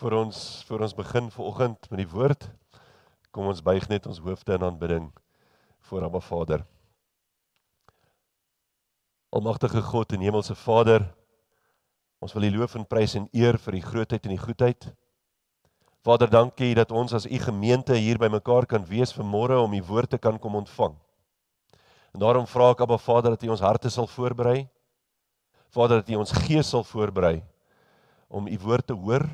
vir ons vir ons begin vanoggend met die woord. Kom ons buig net ons hoofde in aanbidding voor Abba Vader. Almagtige God en Hemelse Vader, ons wil U loof en prys en eer vir U grootheid en U goedheid. Vader, dankie dat ons as U gemeente hier bymekaar kan wees vanmôre om U woord te kan kom ontvang. En daarom vra ek Abba Vader dat U ons harte sal voorberei. Vader dat U ons gees sal voorberei om U woord te hoor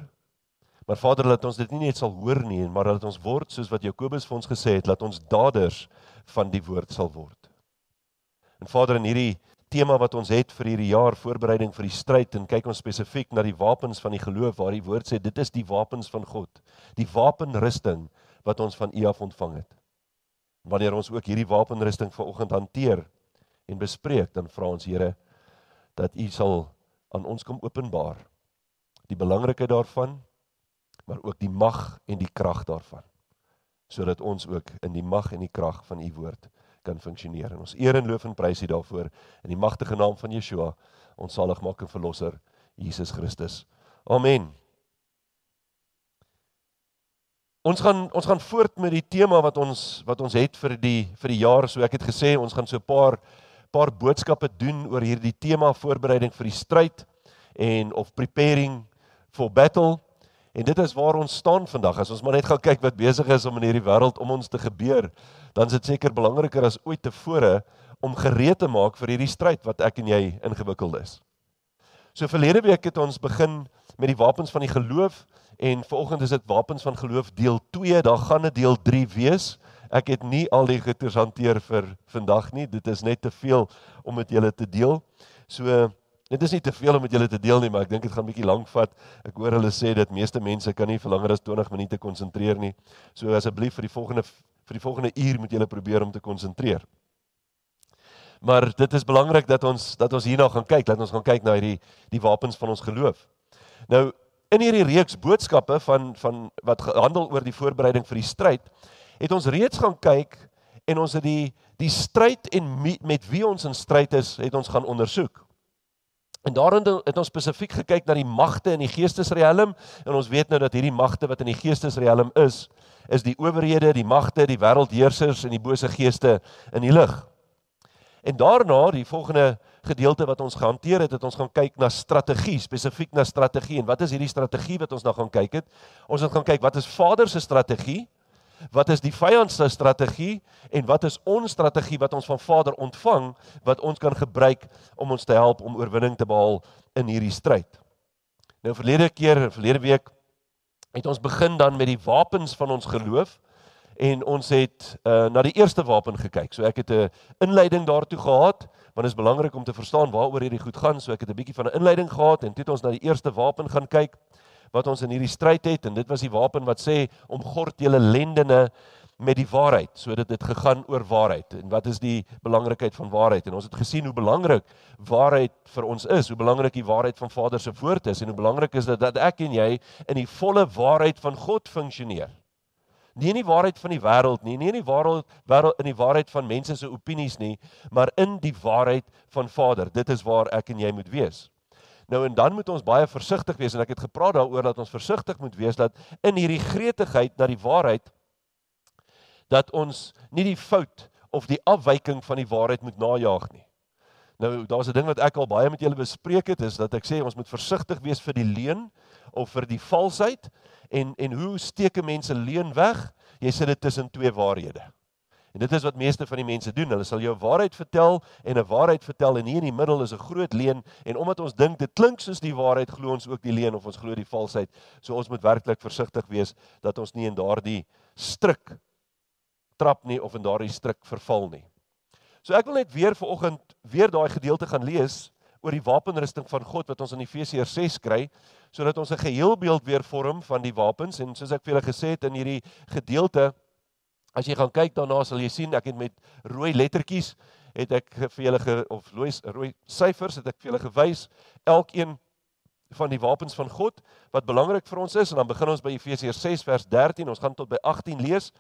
Maar Vader, laat ons dit nie net sal hoor nie, maar laat ons word soos wat Jakobus vir ons gesê het, laat ons daders van die woord sal word. En Vader, in hierdie tema wat ons het vir hierdie jaar voorbereiding vir die stryd en kyk ons spesifiek na die wapens van die geloof waar die woord sê dit is die wapens van God, die wapenrusting wat ons van U af ontvang het. Wanneer ons ook hierdie wapenrusting vanoggend hanteer en bespreek, dan vra ons Here dat U sal aan ons kom openbaar die belangrikheid daarvan maar ook die mag en die krag daarvan sodat ons ook in die mag en die krag van u woord kan funksioneer. En ons eer en loof en prys u daarvoor in die magtige naam van Yeshua, ons saligmaker en verlosser Jesus Christus. Amen. Ons gaan ons gaan voort met die tema wat ons wat ons het vir die vir die jaar. So ek het gesê ons gaan so 'n paar paar boodskappe doen oor hierdie tema voorbereiding vir die stryd en of preparing for battle. En dit is waar ons staan vandag. As ons maar net gaan kyk wat besig is om in hierdie wêreld om ons te gebeur, dan is dit seker belangriker as ooit tevore om gereed te maak vir hierdie stryd wat ek en jy ingewikkeld is. So verlede week het ons begin met die wapens van die geloof en vanoggend is dit wapens van geloof deel 2. Daar gaan 'n deel 3 wees. Ek het nie al die goeders hanteer vir vandag nie. Dit is net te veel om met julle te deel. So Dit is nie te veel om met julle te deel nie, maar ek dink dit gaan bietjie lank vat. Ek hoor hulle sê dat meeste mense kan nie vir langer as 20 minute konsentreer nie. So asseblief vir die volgende vir die volgende uur moet julle probeer om te konsentreer. Maar dit is belangrik dat ons dat ons hierna gaan kyk, dat ons gaan kyk na hierdie die wapens van ons geloof. Nou in hierdie reeks boodskappe van van wat handel oor die voorbereiding vir die stryd, het ons reeds gaan kyk en ons het die die stryd en met wie ons in stryd is, het ons gaan ondersoek. En daarin het ons spesifiek gekyk na die magte in die geestesriem en ons weet nou dat hierdie magte wat in die geestesriem is, is die owerhede, die magte, die wêreldheersers en die bose geeste in die lig. En daarna, die volgende gedeelte wat ons gehanteer het, het ons gaan kyk na strategie, spesifiek na strategie. En wat is hierdie strategie wat ons nou gaan kyk het? Ons het gaan kyk wat is Vader se strategie? Wat is die vyand se strategie en wat is ons strategie wat ons van Vader ontvang wat ons kan gebruik om ons te help om oorwinning te behaal in hierdie stryd. Nou verlede keer, verlede week het ons begin dan met die wapens van ons geloof en ons het uh, na die eerste wapen gekyk. So ek het 'n inleiding daartoe gehad want dit is belangrik om te verstaan waaroor hierdie goed gaan. So ek het 'n bietjie van 'n inleiding gehad en toe het ons na die eerste wapen gaan kyk wat ons in hierdie stryd het en dit was die wapen wat sê om gord julle lendene met die waarheid sodat dit gegaan oor waarheid. En wat is die belangrikheid van waarheid? En ons het gesien hoe belangrik waarheid vir ons is hoe belangrik die waarheid van Vader se woord is en hoe belangrik is dit dat ek en jy in die volle waarheid van God funksioneer. Nie in die waarheid van die wêreld nie nie in die wêreld wêreld in die waarheid van mense se opinies nie maar in die waarheid van Vader. Dit is waar ek en jy moet wees Nou en dan moet ons baie versigtig wees en ek het gepraat daaroor dat ons versigtig moet wees dat in hierdie gretigheid na die waarheid dat ons nie die fout of die afwyking van die waarheid moet najag nie. Nou daar's 'n ding wat ek al baie met julle bespreek het is dat ek sê ons moet versigtig wees vir die leuen of vir die valsheid en en hoe steek mense leuen weg? Jy sit dit tussen twee waarhede. En dit is wat meeste van die mense doen. Hulle sal jou waarheid vertel en 'n waarheid vertel en hier in die middel is 'n groot leuen en omdat ons dink dit klink soos die waarheid, glo ons ook die leuen of ons glo die valsheid. So ons moet werklik versigtig wees dat ons nie in daardie struik trap nie of in daardie struik verval nie. So ek wil net weer vanoggend weer daai gedeelte gaan lees oor die wapenrusting van God wat ons in Efesiërs 6 kry sodat ons 'n geheelbeeld weer vorm van die wapens en soos ek vir julle gesê het in hierdie gedeelte As jy gaan kyk daarna sal jy sien ek het met rooi lettertjies het ek vir julle ge, of rooi rooi syfers het ek vir julle gewys elkeen van die wapens van God wat belangrik vir ons is. En dan begin ons by Efesiërs 6 vers 13 ons gaan tot by 18 lees.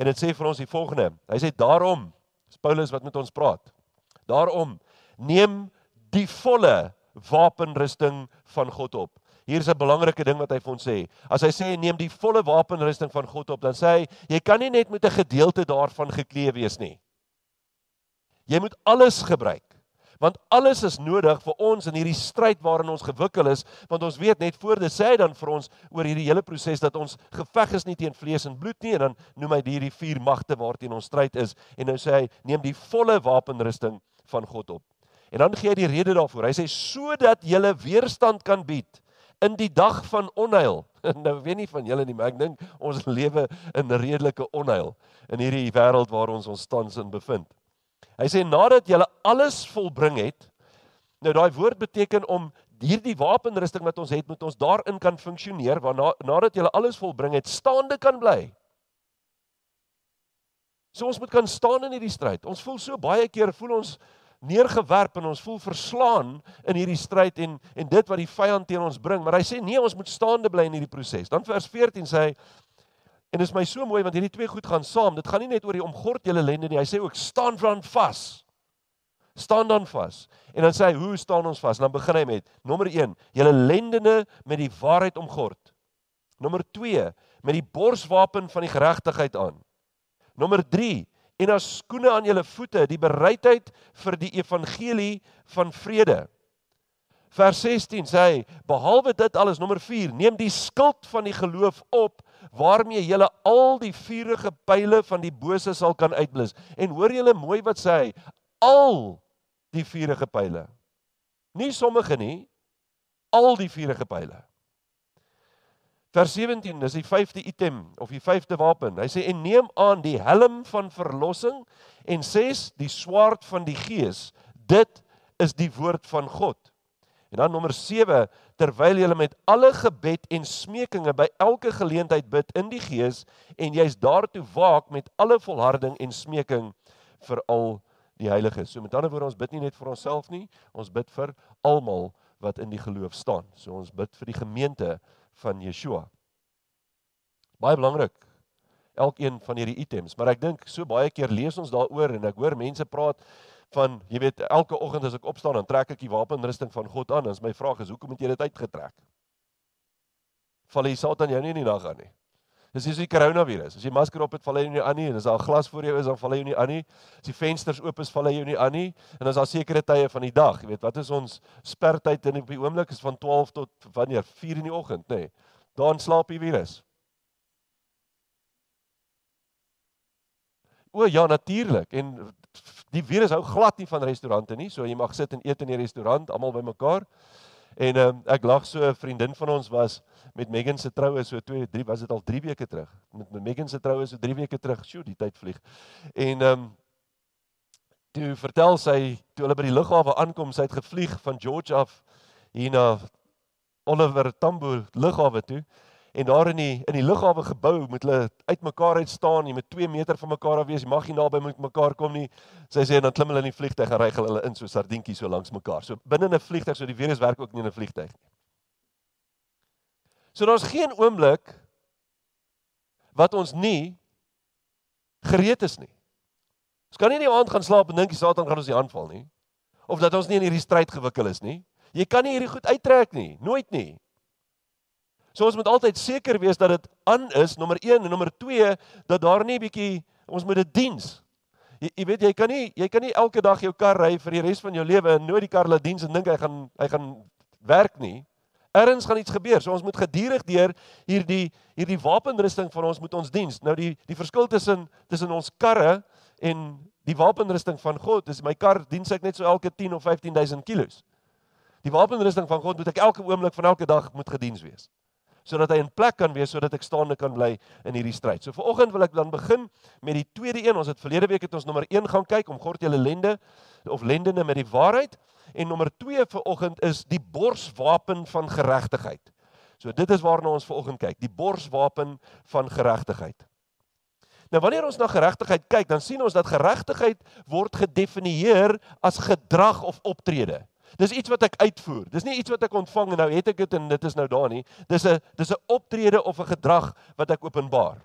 En dit sê vir ons die volgende. Hy sê daarom is Paulus wat met ons praat daarom neem die volle wapenrusting van God op Hier is 'n belangrike ding wat hy vir ons sê. As hy sê neem die volle wapenrusting van God op, dan sê hy jy kan nie net met 'n gedeelte daarvan geklee wees nie. Jy moet alles gebruik. Want alles is nodig vir ons in hierdie stryd waarin ons gewikkel is, want ons weet net voor dit sê hy dan vir ons oor hierdie hele proses dat ons geveg is nie teen vlees en bloed nie en dan noem hy hierdie vier magte waarteen ons stryd is en nou sê hy neem die volle wapenrusting van God op. En dan gee hy die rede daarvoor. Hy sê sodat jy weerstand kan bied in die dag van onheil. Nou weet nie van julle nie, maar ek dink ons lewe in redelike onheil in hierdie wêreld waar ons ons tans in bevind. Hy sê nadat jy alles volbring het, nou daai woord beteken om hierdie wapenrusting wat ons het, moet ons daarin kan funksioneer, want na, nadat jy alles volbring het, staande kan bly. So ons moet kan staan in hierdie stryd. Ons voel so baie keer voel ons neergewerp en ons voel verslaan in hierdie stryd en en dit wat die vyand teen ons bring, maar hy sê nee, ons moet staande bly in hierdie proses. Dan vers 14 sê hy en dit is my so mooi want hierdie twee goed gaan saam. Dit gaan nie net oor die omgord julle lende nie. Hy sê ook staan van vas. Staan dan vas. En dan sê hy, hoe staan ons vas? Dan begin hy met nommer 1, julle lendene met die waarheid omgord. Nommer 2, met die borswapen van die geregtigheid aan. Nommer en as skoene aan julle voete die bereidheid vir die evangelie van vrede. Vers 16 sê hy behalwe dit alles nommer 4 neem die skild van die geloof op waarmee jy al die vuurige pile van die bose sal kan uitblus. En hoor julle mooi wat sê hy al die vuurige pile. Nie sommige nie, al die vuurige pile. Vers 17, dis die 5de item of die 5de wapen. Hy sê en neem aan die helm van verlossing en 6 die swaard van die gees. Dit is die woord van God. En dan nommer 7, terwyl jy met alle gebed en smekinge by elke geleentheid bid in die gees en jy's daartoe waak met alle volharding en smeking vir al die heiliges. So met ander woorde, ons bid nie net vir onsself nie, ons bid vir almal wat in die geloof staan. So ons bid vir die gemeente van Yeshua. Baie belangrik. Elkeen van hierdie items, maar ek dink so baie keer lees ons daaroor en ek hoor mense praat van jy weet elke oggend as ek opstaan dan trek ek die wapenrusting van God aan. Ons my vraag is hoekom het jy dit uitgetrek? Val die Satan jou nie in die nag aan nie. Dis is die koronavirus. As jy masker op het, val hy jou nie aan nie en as daar 'n glas voor jou is, dan val hy jou nie aan nie. As die vensters oop is, val hy jou nie aan nie. En as daar sekere tye van die dag, jy weet, wat is ons spertyd in op die oomblik is van 12 tot wanneer 4 in die oggend, nê. Nee. Dan slaap die virus. O ja, natuurlik. En die virus hou glad nie van restaurante nie. So jy mag sit en eet in die restaurant almal bymekaar. En um, ek lag so 'n vriendin van ons was met Megan se troue so 2 3 was dit al 3 weke terug. Met, met Megan se troue so 3 weke terug. Sjoe, die tyd vlieg. En ehm um, toe vertel sy toe hulle by die lughawe aankom, sy het gevlieg van George af hier na Oliver Tambo lughawe toe. En daar in die in die lughawe gebou moet hulle uitmekaar uit staan, jy moet 2 meter van mekaar af wees, jy mag nie naby mekaar kom nie. Sy sê dan klim hulle in die vliegtuig en ry hulle in so sardientjies so langs mekaar. So binne 'n vliegtuig, so die virus werk ook nie in 'n vliegtuig nie. So daar's geen oomblik wat ons nie gereed is nie. Ons kan nie in die aand gaan slaap en dink die Satan gaan ons nie aanval nie. Of dat ons nie in hierdie stryd gewikkel is nie. Jy kan nie hierdie goed uittrek nie, nooit nie. So ons moet altyd seker wees dat dit aan is, nommer 1 en nommer 2 dat daar nie bietjie ons moet dit diens. Jy, jy weet jy kan nie jy kan nie elke dag jou kar ry vir die res van jou lewe en nooit die kar laat diens en dink hy gaan hy gaan werk nie. Erns gaan iets gebeur. So ons moet gedurig deur hierdie hierdie wapenrusting van ons moet ons diens. Nou die die verskil tussen tussen ons karre en die wapenrusting van God is my kar diens ek net so elke 10 of 15000 km. Die wapenrusting van God moet ek elke oomblik van elke dag moet gediens wees sodat hy in plek kan wees sodat ek staande kan bly in hierdie stryd. So viroggend wil ek dan begin met die tweede een. Ons het verlede week het ons nommer 1 gaan kyk om gord julle lende of lendene met die waarheid en nommer 2 viroggend is die borswapen van geregtigheid. So dit is waarna ons viroggend kyk, die borswapen van geregtigheid. Nou wanneer ons na geregtigheid kyk, dan sien ons dat geregtigheid word gedefinieer as gedrag of optrede. Dis iets wat ek uitvoer. Dis nie iets wat ek ontvang en nou het ek dit en dit is nou daar nie. Dis 'n dis 'n optrede of 'n gedrag wat ek openbaar.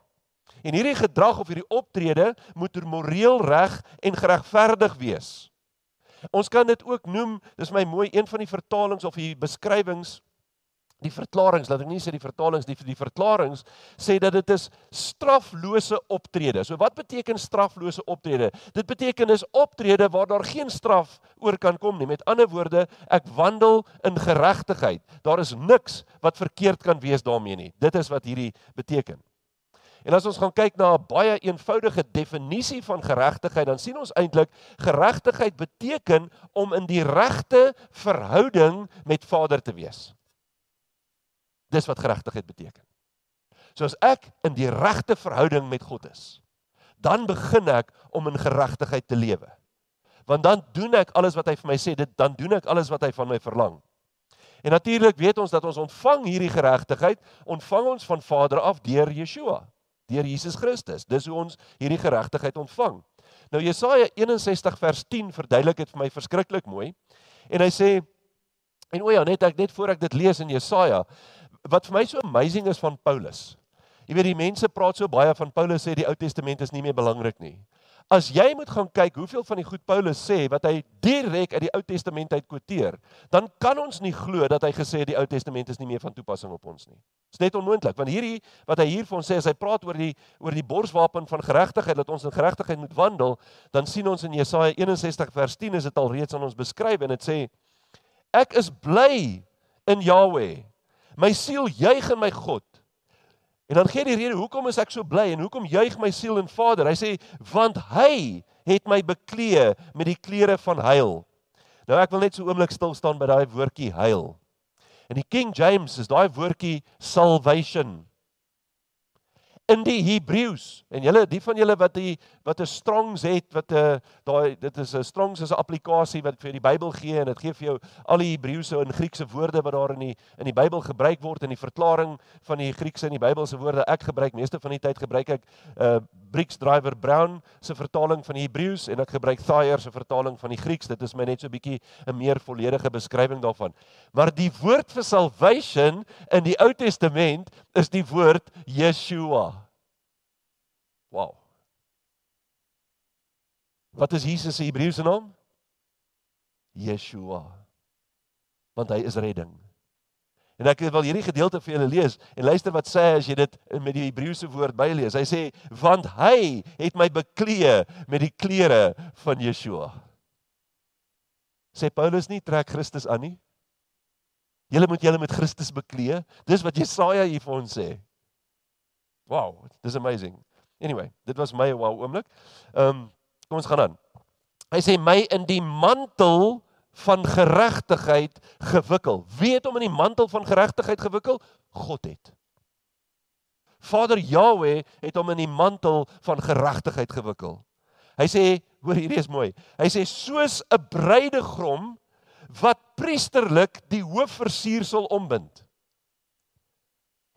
En hierdie gedrag of hierdie optrede moet moreel reg en geregverdig wees. Ons kan dit ook noem, dis my mooi een van die vertalings of die beskrywings die verklaringe, laat ek nie sê die vertalings nie, die verklaringe sê dat dit is straflose optrede. So wat beteken straflose optrede? Dit beteken is optrede waar daar geen straf oor kan kom nie. Met ander woorde, ek wandel in geregtigheid. Daar is niks wat verkeerd kan wees daarmee nie. Dit is wat hierdie beteken. En as ons gaan kyk na 'n baie eenvoudige definisie van geregtigheid, dan sien ons eintlik geregtigheid beteken om in die regte verhouding met Vader te wees. Dis wat geregtigheid beteken. So as ek in die regte verhouding met God is, dan begin ek om in geregtigheid te lewe. Want dan doen ek alles wat hy vir my sê, dit dan doen ek alles wat hy van my verlang. En natuurlik weet ons dat ons ontvang hierdie geregtigheid, ontvang ons van Vader af deur Yeshua, deur Jesus Christus. Dis hoe ons hierdie geregtigheid ontvang. Nou Jesaja 61 vers 10 verduidelik dit vir my verskriklik mooi. En hy sê en o ja, net ek net voor ek dit lees in Jesaja, wat vir my so amazing is van Paulus. Jy weet die mense praat so baie van Paulus sê die Ou Testament is nie meer belangrik nie. As jy moet gaan kyk hoeveel van die goed Paulus sê wat hy direk uit die Ou Testament uit quoteer, dan kan ons nie glo dat hy gesê die Ou Testament is nie meer van toepassing op ons nie. Dit is net onmoontlik want hierdie wat hy hier vir ons sê as hy praat oor die oor die borswapen van geregtigheid dat ons in geregtigheid moet wandel, dan sien ons in Jesaja 61 vers 10 is dit al reeds aan ons beskryf en dit sê ek is bly in Jahweh My siel juig in my God. En dan gee die rede hoekom is ek so bly en hoekom juig my siel in Vader? Hy sê want hy het my beklee met die klere van heil. Nou ek wil net so oomblik stil staan by daai woordjie heil. In die King James is daai woordjie salvation in die Hebreëus. En julle, die van julle wat die wat 'n Strongs het, wat 'n daai dit is 'n Strongs is 'n applikasie wat vir die Bybel gee en dit gee vir jou al die Hebreëse en Griekse woorde wat daar in die in die Bybel gebruik word in die verklaring van die Griekse en die Bybelse woorde. Ek gebruik meeste van die tyd gebruik ek uh Briggs Driver Brown se vertaling van die Hebreëus en ek gebruik Thayer se vertaling van die Grieks. Dit is my net so 'n bietjie 'n meer volledige beskrywing daarvan. Maar die woord vir salvation in die Ou Testament is die woord Yeshua. Wow. Wat is Jesus se Hebreëse naam? Yeshua. Want hy is redding. En ek wil hierdie gedeelte vir julle lees en luister wat sê as jy dit met die Hebreëse woord bylees. Hy sê want hy het my beklee met die klere van Yeshua. Sê Paulus nie trek Christus aan nie. Julle moet julle met Christus beklee. Dis wat Jesaja hier vir ons sê. Wow, dis amazing. Anyway, dit was my wow oomblik. Ehm um, kom ons gaan aan. Hy sê my in die mantel van geregtigheid gewikkel. Wie het hom in die mantel van geregtigheid gewikkel? God het. Vader Jahweh het hom in die mantel van geregtigheid gewikkel. Hy sê, hoor hierdie is mooi. Hy sê soos 'n bruidegom wat priesterlik die hoofversiersel ombind.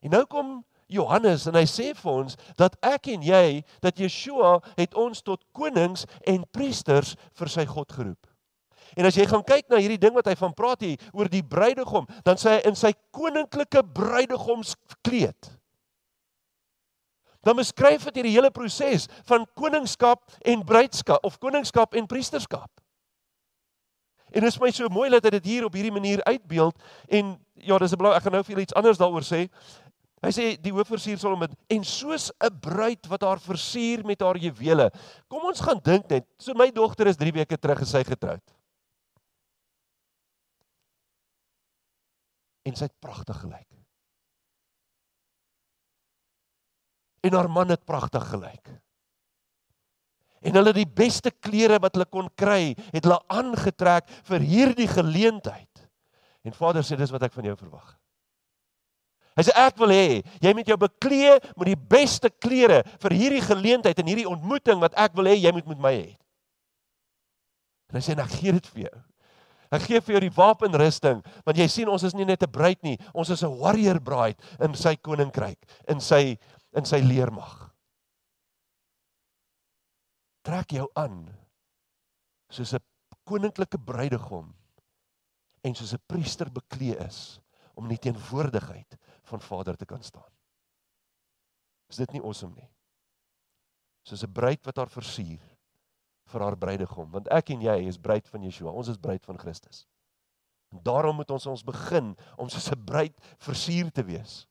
En nou kom Johannes en hy sê vir ons dat ek en jy dat Yeshua het ons tot konings en priesters vir sy God geroep. En as jy gaan kyk na hierdie ding wat hy van praat hier oor die bruidegom, dan sê hy in sy koninklike bruidegomskleed. Dan beskryf dit hierdie hele proses van koningskap en bruidskap of koningskap en priesterskap. En dit is my so mooi dat hy dit hier op hierdie manier uitbeeld en ja, dis 'n belang ek gaan nou vir julle iets anders daaroor sê. Hy sê die hoofversier sal hom met en soos 'n bruid wat haar versier met haar juwele. Kom ons gaan dink net. So my dogter is 3 weke terug gesy getroud. En sy het pragtig gelyk. En haar man het pragtig gelyk. En hulle die beste klere wat hulle kon kry, het hulle aangetrek vir hierdie geleentheid. En Vader sê dis wat ek van jou verwag. Hy sê ek wil hê jy moet jou beklee met die beste klere vir hierdie geleentheid en hierdie ontmoeting wat ek wil hê jy moet met my hê. En hy sê ek gee dit vir jou. Ek gee vir jou die wapenrusting want jy sien ons is nie net 'n bruid nie, ons is 'n warrior bride in sy koninkryk, in sy in sy leermag. Trek jou aan soos 'n koninklike bruidegom en soos 'n priester beklee is om in die teenwoordigheid van Vader te kan staan. Is dit nie awesome nie? Soos 'n bruid wat haar versier vir haar bruidegom, want ek en jy is bruid van Yeshua. Ons is bruid van Christus. Daarom moet ons ons begin om soos 'n bruid versier te wees.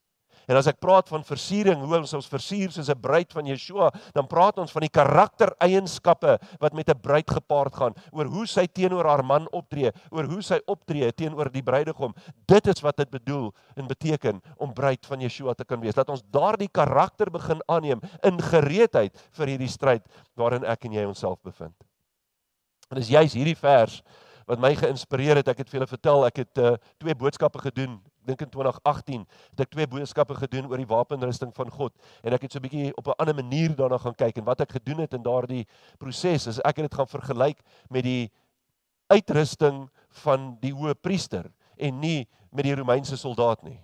En as ek praat van versiering, hoe ons ons versier soos 'n bruid van Yeshua, dan praat ons van die karaktereienskappe wat met 'n bruid gepaard gaan, oor hoe sy teenoor haar man optree, oor hoe sy optree teenoor die bruidegom. Dit is wat dit bedoel en beteken om bruid van Yeshua te kan wees. Dat ons daardie karakter begin aanneem in gereedheid vir hierdie stryd waarin ek en jy onsself bevind. En dis juis hierdie vers wat my geïnspireer het. Ek het vir julle vertel, ek het uh, twee boodskappe gedoen dink in 2018 het ek twee boodskappe gedoen oor die wapenrusting van God en ek het so 'n bietjie op 'n ander manier daarna gaan kyk en wat ek gedoen het in daardie proses is ek het dit gaan vergelyk met die uitrusting van die hoë priester en nie met die Romeinse soldaat nie.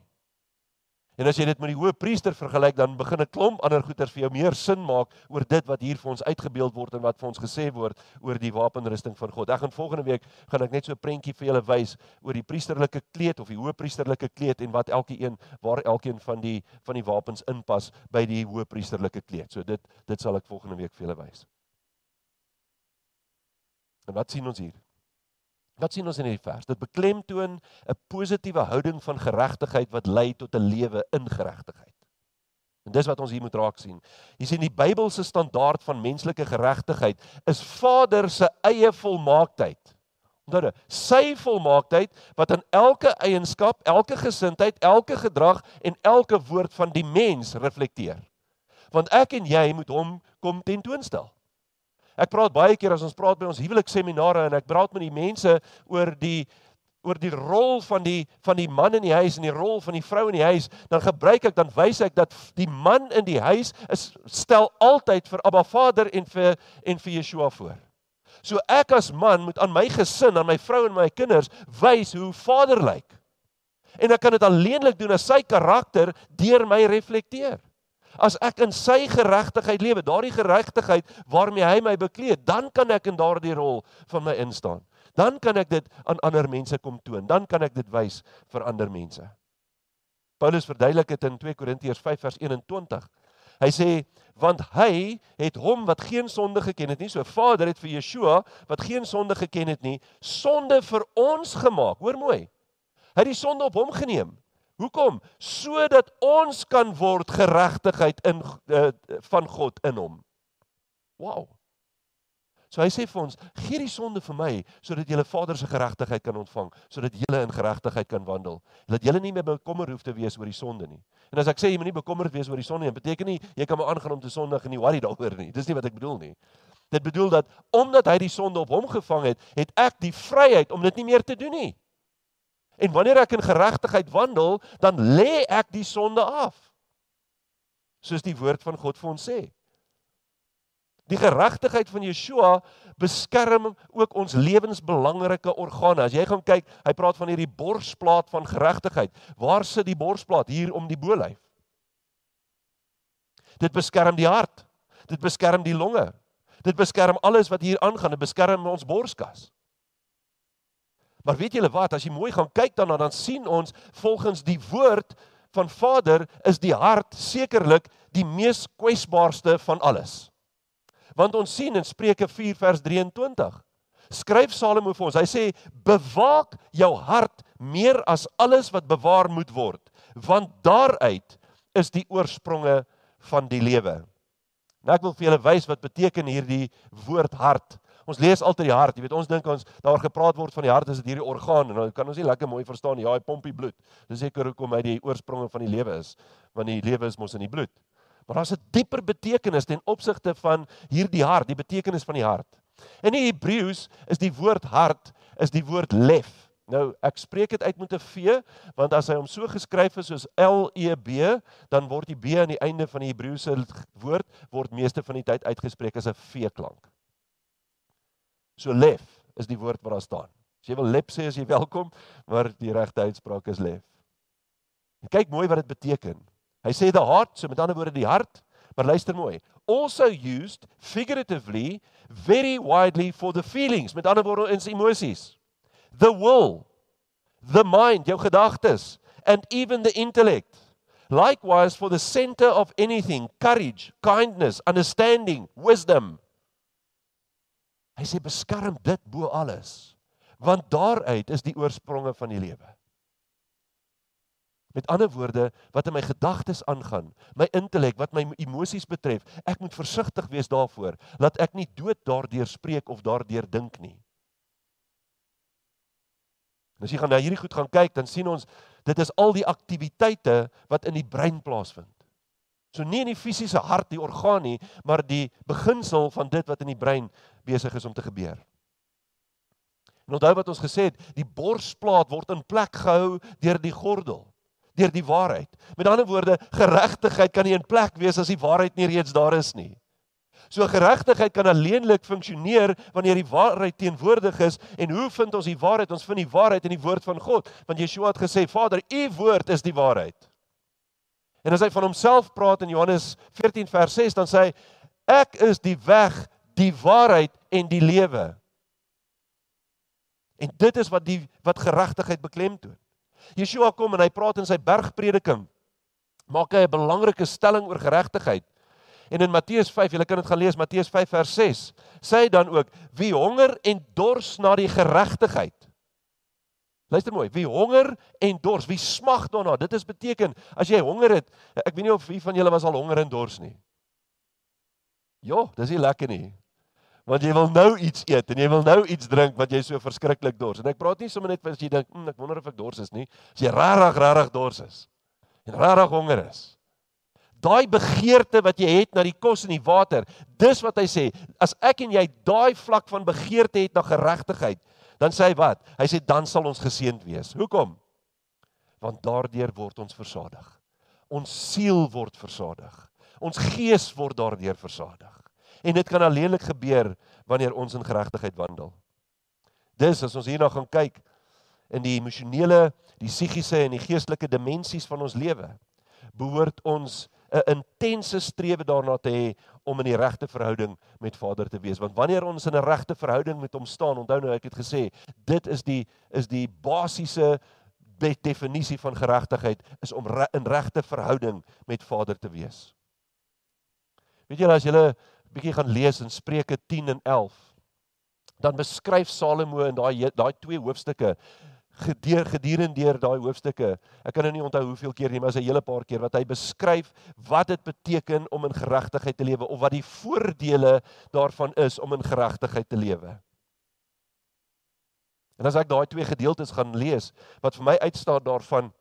En as jy dit met die hoë priester vergelyk, dan begin 'n klomp ander goeters vir jou meer sin maak oor dit wat hier vir ons uitgebeeld word en wat vir ons gesê word oor die wapenrusting van God. Ek gaan volgende week gaan ek net so 'n prentjie vir julle wys oor die priesterlike kleed of die hoë priesterlike kleed en wat elke een waar elkeen van die van die wapens inpas by die hoë priesterlike kleed. So dit dit sal ek volgende week vir julle wys. En wat sien ons hier? Wat sien ons in hierdie vers? Dit beklemtoon 'n positiewe houding van geregtigheid wat lei tot 'n lewe in geregtigheid. En dis wat ons hier moet raak sien. Jy sien die Bybelse standaard van menslike geregtigheid is Vader se eie volmaaktheid. Onthou sy volmaaktheid wat in elke eienskap, elke gesindheid, elke gedrag en elke woord van die mens reflekteer. Want ek en jy moet hom kom tentoonstel. Ek praat baie keer as ons praat by ons huwelikseminare en ek praat met die mense oor die oor die rol van die van die man in die huis en die rol van die vrou in die huis, dan gebruik ek dan wys ek dat die man in die huis is stel altyd vir Abba Vader en vir en vir Yeshua voor. So ek as man moet aan my gesin, aan my vrou en my kinders wys hoe Vader lyk. En ek kan dit alleenlik doen as sy karakter deur my reflekteer. As ek in sy geregtigheid lewe, daardie geregtigheid waarmee hy my bekleed, dan kan ek in daardie rol van my instaan. Dan kan ek dit aan ander mense kom toon. Dan kan ek dit wys vir ander mense. Paulus verduidelik dit in 2 Korintiërs 5 vers 21. Hy sê want hy het hom wat geen sonde geken het nie, so Vader het vir Yeshua wat geen sonde geken het nie, sonde vir ons gemaak. Hoor mooi. Hy het die sonde op hom geneem Hoekom? Sodat ons kan word geregtigheid in uh, van God in hom. Wow. So hy sê vir ons, gee die sonde vir my sodat 'n Vader se geregtigheid kan ontvang, sodat jy in geregtigheid kan wandel. Dat jy nie meer bekommer hoef te wees oor die sonde nie. En as ek sê jy moet nie bekommerd wees oor die sonde nie, beteken nie jy kan maar aangaan om te sondig en nie worry daaroor nie. Dis nie wat ek bedoel nie. Dit bedoel dat omdat hy die sonde op hom gevang het, het ek die vryheid om dit nie meer te doen nie. En wanneer ek in geregtigheid wandel, dan lê ek die sonde af. Soos die woord van God vir ons sê. Die geregtigheid van Yeshua beskerm ook ons lewensbelangrike organe. As jy gaan kyk, hy praat van hierdie borsplaat van geregtigheid. Waar sit die borsplaat? Hier om die bolyf. Dit beskerm die hart. Dit beskerm die longe. Dit beskerm alles wat hier aangaan. Dit beskerm ons borskas. Maar weet julle wat, as jy mooi gaan kyk daarna, dan sien ons volgens die woord van Vader is die hart sekerlik die mees kwesbaarste van alles. Want ons sien in Spreuke 4 vers 23 skryf Salomo vir ons. Hy sê: "Bewaak jou hart meer as alles wat bewaar moet word, want daaruit is die oorspronge van die lewe." Nou ek wil vir julle wys wat beteken hierdie woord hart. Ons lees altyd die hart. Jy weet, ons dink ons daar gepraat word van die hart is dit hierdie orgaan en dan kan ons nie lekker mooi verstaan ja, hy pompie bloed. Dis seker hoekom hy die oorspronge van die lewe is, want die lewe is mos in die bloed. Maar daar's 'n dieper betekenis ten opsigte van hierdie hart, die betekenis van die hart. In die Hebreëus is die woord hart is die woord lef. Nou, ek spreek dit uit met 'n v, want as hy hom so geskryf is soos L E B, dan word die B aan die einde van die Hebreëse woord word meeste van die tyd uitgespreek as 'n v klank. So lef is die woord wat daar staan. As jy wil lep sê as jy welkom, maar die regte uitspraak is lef. En kyk mooi wat dit beteken. Hy sê the heart, so met ander woorde die hart, maar luister mooi. Also used figuratively very widely for the feelings, met ander woorde in emosies. The will, the mind, jou gedagtes and even the intellect. Likewise for the center of anything, courage, kindness, understanding, wisdom. Hy sê beskerm dit bo alles. Want daaruit is die oorspronge van die lewe. Met ander woorde, wat in my gedagtes aangaan, my intellek, wat my emosies betref, ek moet versigtig wees daarvoor dat ek nie dood daardeur spreek of daardeur dink nie. En as jy gaan na hierdie goed gaan kyk, dan sien ons dit is al die aktiwiteite wat in die brein plaasvind. So nie in die fisiese hart, die orgaan nie, maar die beginsel van dit wat in die brein besig is om te gebeur. En onthou wat ons gesê het, die borsplaat word in plek gehou deur die gordel deur die waarheid. Met ander woorde, geregtigheid kan nie in plek wees as die waarheid nie reeds daar is nie. So geregtigheid kan alleenlik funksioneer wanneer die waarheid teenwoordig is en hoe vind ons die waarheid? Ons vind die waarheid in die woord van God, want Yeshua het gesê, "Vader, u woord is die waarheid." En as hy van homself praat in Johannes 14 vers 6, dan sê hy, "Ek is die weg, die waarheid en die lewe." En dit is wat die wat geregtigheid beklemtoon. Yeshua kom en hy praat in sy bergprediking. Maak hy 'n belangrike stelling oor geregtigheid. En in Matteus 5, julle kan dit gaan lees, Matteus 5 vers 6, sê hy dan ook: "Wie honger en dors na die geregtigheid." Luister mooi, wie honger en dors, wie smag daarna. Dit is beteken as jy honger het, ek weet nie of wie van julle was al honger en dors nie. Ja, dis nie lekker nie want jy wil nou iets eet en jy wil nou iets drink wat jy so verskriklik dors. En ek praat nie sommer net as jy dink, hm, ek wonder of ek dors is nie. As jy regtig regtig dors is en regtig honger is. Daai begeerte wat jy het na die kos en die water, dis wat hy sê, as ek en jy daai vlak van begeerte het na geregtigheid, dan sê hy wat? Hy sê dan sal ons geseënd wees. Hoekom? Want daardeur word ons versadig. Ons siel word versadig. Ons gees word daardeur versadig. En dit kan alleenlik gebeur wanneer ons in geregtigheid wandel. Dis as ons hierna gaan kyk in die emosionele, die psigiese en die geestelike dimensies van ons lewe, behoort ons 'n intense strewe daarna te hê om in die regte verhouding met Vader te wees. Want wanneer ons in 'n regte verhouding met hom staan, onthou nou ek het gesê, dit is die is die basiese definisie van geregtigheid is om re, in regte verhouding met Vader te wees. Weet julle as julle bietjie gaan lees in Spreuke 10 en 11, dan beskryf Salomo in daai daai twee hoofstukke gedeur gedurende deur daai hoofstukke. Ek kan nou nie onthou hoeveel keer nie, maar is 'n hele paar keer wat hy beskryf wat dit beteken om in geregtigheid te lewe of wat die voordele daarvan is om in geregtigheid te lewe. En as ek daai twee gedeeltes gaan lees, wat vir my uitstaan daarvan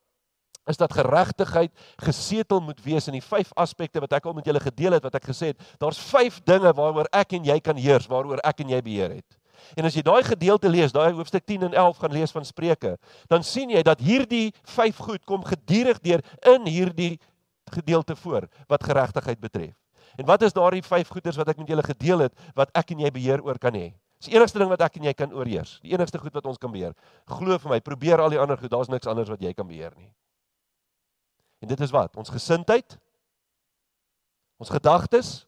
is dat geregtigheid gesetel moet wees in die vyf aspekte wat ek al met julle gedeel het wat ek gesê het daar's vyf dinge waaroor ek en jy kan heers waaroor ek en jy beheer het en as jy daai gedeelte lees daai hoofstuk 10 en 11 gaan lees van Spreuke dan sien jy dat hierdie vyf goed kom gedurig deur in hierdie gedeelte voor wat geregtigheid betref en wat is daardie vyf goeders wat ek met julle gedeel het wat ek en jy beheer oor kan hê Dis die enigste ding wat ek en jy kan oorheers. Die enigste goed wat ons kan beheer. Glo vir my, probeer al die ander goed, daar's niks anders wat jy kan beheer nie. En dit is wat? Ons gesindheid, ons gedagtes,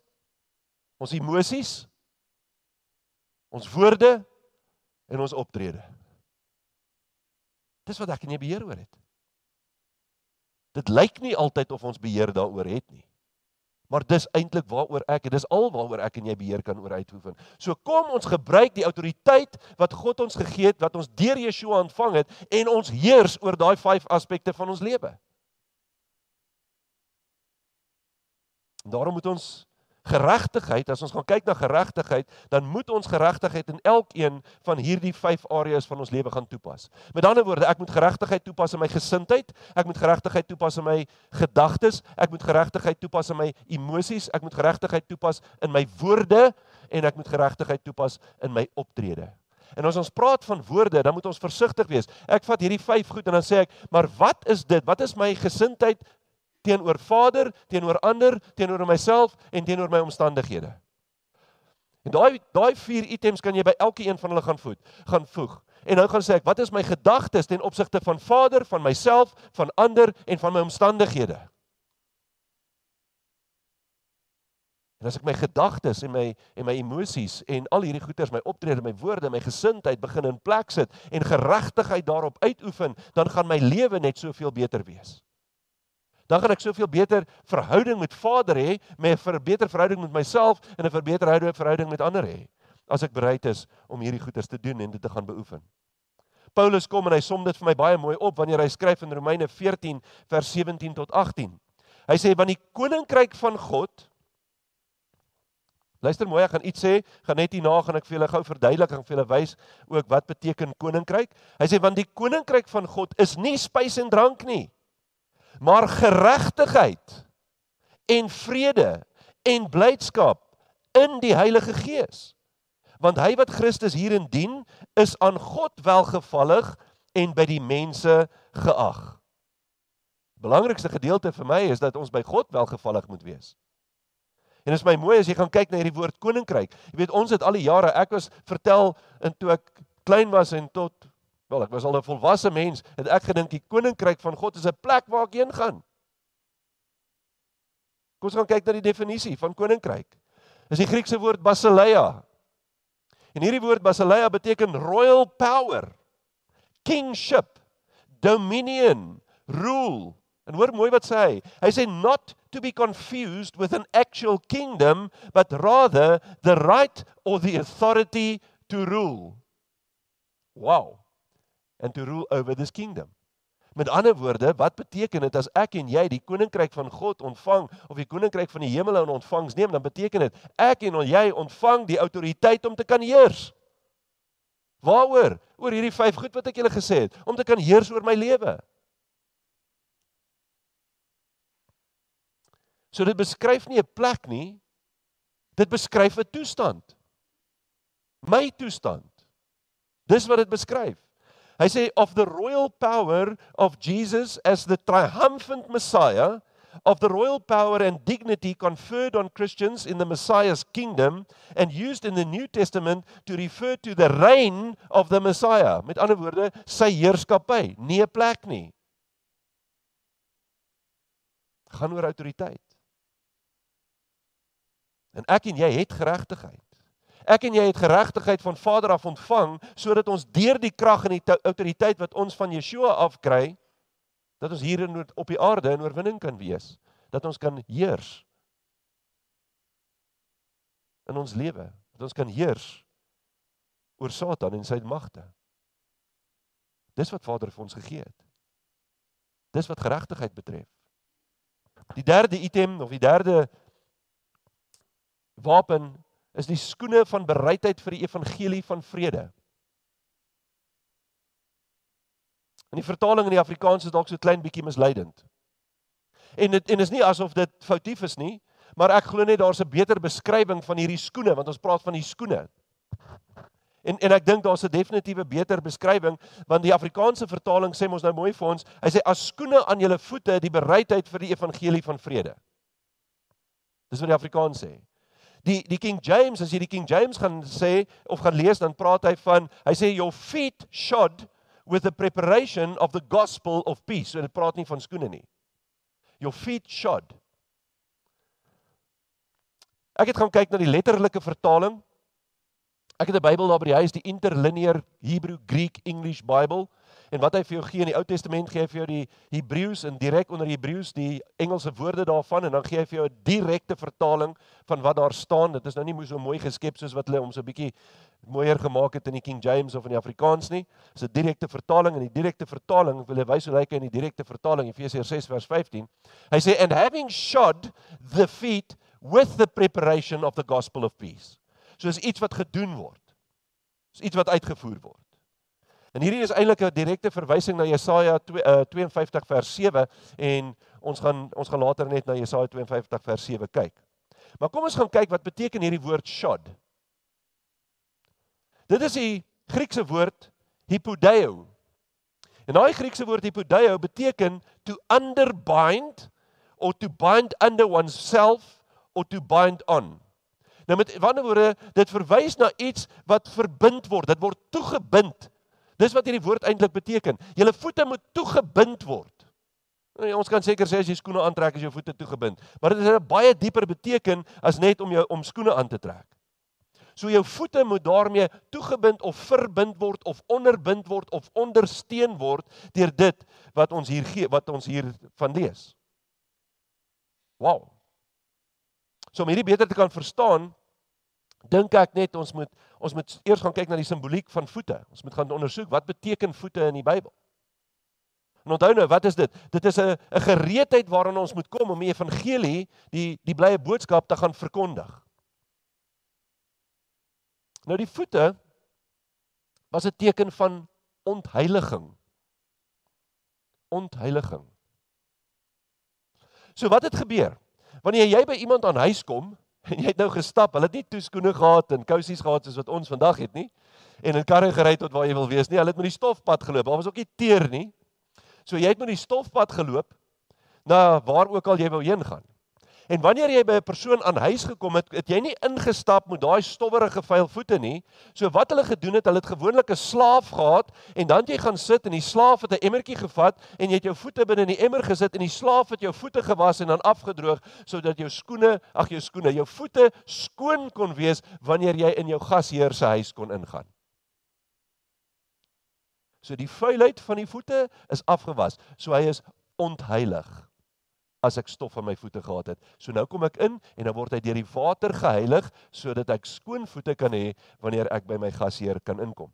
ons emosies, ons woorde en ons optrede. Dis wat ek jy beheer oor het. Dit lyk nie altyd of ons beheer daaroor het nie. Maar dis eintlik waaroor ek en dis al waaroor ek en jy beheer kan oor uitoefen. So kom ons gebruik die autoriteit wat God ons gegee het, wat ons deur Yeshua ontvang het en ons heers oor daai vyf aspekte van ons lewe. Daarom moet ons geregtigheid, as ons gaan kyk na geregtigheid, dan moet ons geregtigheid in elkeen van hierdie vyf areas van ons lewe gaan toepas. Met ander woorde, ek moet geregtigheid toepas in my gesindheid, ek moet geregtigheid toepas in my gedagtes, ek moet geregtigheid toepas in my emosies, ek moet geregtigheid toepas in my woorde en ek moet geregtigheid toepas in my optrede. En as ons praat van woorde, dan moet ons versigtig wees. Ek vat hierdie 5 goed en dan sê ek, maar wat is dit? Wat is my gesindheid, teenoor Vader, teenoor ander, teenoor myself en teenoor my omstandighede. En daai daai vier items kan jy by elke een van hulle gaan voed, gaan voeg. En nou gaan sê ek, wat is my gedagtes ten opsigte van Vader, van myself, van ander en van my omstandighede? En as ek my gedagtes en my en my emosies en al hierdie goeters, my optrede, my woorde, my gesindheid begin in plek sit en geregtigheid daarop uitoefen, dan gaan my lewe net soveel beter wees dan gaan ek soveel beter verhouding met Vader hê, met 'n beter verhouding met myself en 'n verbeterde verhouding met ander hê as ek bereid is om hierdie goeders te doen en dit te gaan beoefen. Paulus kom en hy som dit vir my baie mooi op wanneer hy skryf in Romeine 14 vers 17 tot 18. Hy sê want die koninkryk van God Luister mooi, ek gaan iets sê, gaan net hierna gaan ek vir julle gou verduidelik en vir julle wys ook wat beteken koninkryk. Hy sê want die koninkryk van God is nie spys en drank nie, maar geregtigheid en vrede en blydskap in die Heilige Gees. Want hy wat Christus hierin dien, is aan God welgevallig en by die mense geag. Belangrikste gedeelte vir my is dat ons by God welgevallig moet wees. En dit is my mooi as jy gaan kyk na hierdie woord koninkryk. Jy weet ons het al die jare ek was vertel in toe ek klein was en tot wel ek was al 'n volwasse mens, het ek gedink die koninkryk van God is 'n plek waar ek heen gaan. Kom ons gaan kyk na die definisie van koninkryk. Dis die Griekse woord basileia. En hierdie woord basileia beteken royal power, kingship, dominion, rule. En hoor mooi wat sê hy. Hy sê not to be confused with an actual kingdom, but rather the right or the authority to rule. Wow. And to rule over this kingdom. Met ander woorde, wat beteken dit as ek en jy die koninkryk van God ontvang of die koninkryk van die hemele in ontvangs neem, dan beteken dit ek en jy ontvang die autoriteit om te kan heers. Waaroor? Oor hierdie vyf goed wat ek julle gesê het, om te kan heers oor my lewe. So dit beskryf nie 'n plek nie. Dit beskryf 'n toestand. My toestand. Dis wat dit beskryf. Hy sê of the royal power of Jesus as the triumphant Messiah of the royal power and dignity conferred on Christians in the Messiah's kingdom and used in the New Testament to refer to the reign of the Messiah. Met ander woorde, sy heerskappy, nie 'n plek nie. gaan oor autoriteit. En ek en jy het geregtigheid. Ek en jy het geregtigheid van Vader af ontvang sodat ons deur die krag en die autoriteit wat ons van Yeshua af kry, dat ons hier in op die aarde in oorwinning kan wees, dat ons kan heers in ons lewe, dat ons kan heers oor Satan en sy magte. Dis wat Vader vir ons gegee het. Dis wat geregtigheid betref. Die derde item of die derde wapen is die skoene van bereidheid vir die evangelie van vrede. In die vertaling in die Afrikaans is dalk so klein bietjie misleidend. En dit en is nie asof dit foutief is nie, maar ek glo net daar's 'n beter beskrywing van hierdie skoene want ons praat van die skoene. En en ek dink daar's 'n definitiewe beter beskrywing want die Afrikaanse vertaling sê ons nou mooi vir ons, hy sê as skoene aan julle voete die bereidheid vir die evangelie van vrede. Dis wat die Afrikaans sê. Die die King James as jy die King James gaan sê of gaan lees dan praat hy van hy sê your feet shod with the preparation of the gospel of peace. So dit praat nie van skoene nie. Your feet shod. Ek het gaan kyk na die letterlike vertaling. Ek het 'n Bybel daar by die huis, die Interlinear Hebrew Greek English Bible. En wat hy vir jou gee in die Ou Testament gee hy vir jou die Hebreëus en direk onder Hebreëus die Engelse woorde daarvan en dan gee hy vir jou 'n direkte vertaling van wat daar staan. Dit is nou nie so mooi geskep soos wat hulle hom so 'n bietjie mooier gemaak het in die King James of in die Afrikaans nie. Dit is 'n direkte vertaling en die direkte vertaling wil hy wys hoe lyk hy in die direkte vertaling Efesiërs 6 vers 15. Hy sê and having shod the feet with the preparation of the gospel of peace. So is iets wat gedoen word. Is iets wat uitgevoer word. En hierdie is eintlik 'n direkte verwysing na Jesaja 52 uh, vers 7 en ons gaan ons gaan later net na Jesaja 52 vers 7 kyk. Maar kom ons gaan kyk wat beteken hierdie woord shod. Dit is die Griekse woord hypodeo. En daai Griekse woord hypodeo beteken to underbind or to bind under oneself or to bind on. Nou met ander woorde, dit verwys na iets wat verbind word. Dit word toegebind Dis wat hierdie woord eintlik beteken. Julle voete moet toegebind word. Nee, ons kan seker sê as jy skoene aantrek is jou voete toegebind, maar dit het 'n baie dieper beteken as net om jou om skoene aan te trek. So jou voete moet daarmee toegebind of verbind word of onderbind word of ondersteun word deur dit wat ons hier gee, wat ons hier van lees. Wow. So om hierdie beter te kan verstaan, dink ek net ons moet ons moet eers gaan kyk na die simboliek van voete. Ons moet gaan ondersoek wat beteken voete in die Bybel. En onthou nou, wat is dit? Dit is 'n 'n gereedheid waaraan ons moet kom om die evangelie, die die blye boodskap te gaan verkondig. Nou die voete was 'n teken van ontheiliging. Ontheiliging. So wat het gebeur? Wanneer jy by iemand aan huis kom en jy het nou gestap, hulle het nie toeskoene gehad en kousies gehad soos wat ons vandag het nie en 'n karre gery tot waar jy wil wees nie. Hulle het met die stofpad geloop. Daar was ook nie teer nie. So jy het met die stofpad geloop na waar ook al jy wou heen gaan. En wanneer jy by 'n persoon aan huis gekom het, het jy nie ingestap met daai stowwerige vuil voete nie. So wat hulle gedoen het, hulle het gewoonlik 'n slaaf gehad en dan jy gaan sit en die slaaf het 'n emmertjie gevat en jy het jou voete binne in die emmer gesit en die slaaf het jou voete gewas en dan afgedroog sodat jou skoene, ag jou skoene, jou voete skoon kon wees wanneer jy in jou gasheer se huis kon ingaan. So die vuilheid van die voete is afgewas. So hy is ontheilig as ek stof aan my voete gehad het. So nou kom ek in en dan word hy deur die water geheilig sodat ek skoon voete kan hê wanneer ek by my gasheer kan inkom.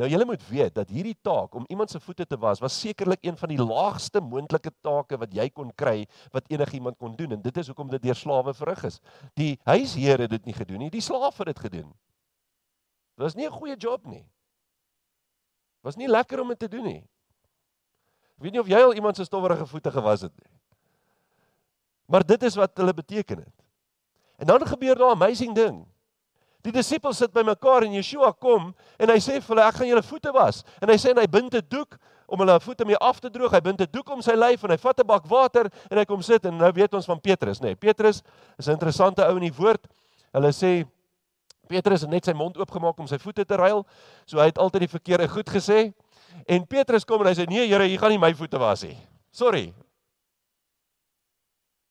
Nou julle moet weet dat hierdie taak om iemand se voete te was was sekerlik een van die laagste moontlike take wat jy kon kry wat enigiemand kon doen en dit is hoekom dit deur slawe verrig is. Die huisheer het dit nie gedoen nie, die slaaf het dit gedoen. Dit was nie 'n goeie job nie. Was nie lekker om dit te doen nie. Weet nie of jy al iemand se stowwerige voete gewas het nie. Maar dit is wat hulle beteken het. En dan gebeur daar 'n amazing ding. Die disippels sit by mekaar en Yeshua kom en hy sê vir hulle ek gaan julle voete was. En hy sê en hy bind 'n doek om hulle voete mee af te droog. Hy bind 'n doek om sy lyf en hy vat 'n bak water en hy kom sit en nou weet ons van Petrus, nê. Nee, Petrus is 'n interessante ou in die woord. Hulle sê Petrus het net sy mond oopgemaak om sy voete te ruil. So hy het altyd die verkeerde goed gesê. En Petrus kom en hy sê nee Here, jy gaan nie my voete was nie. Sorry.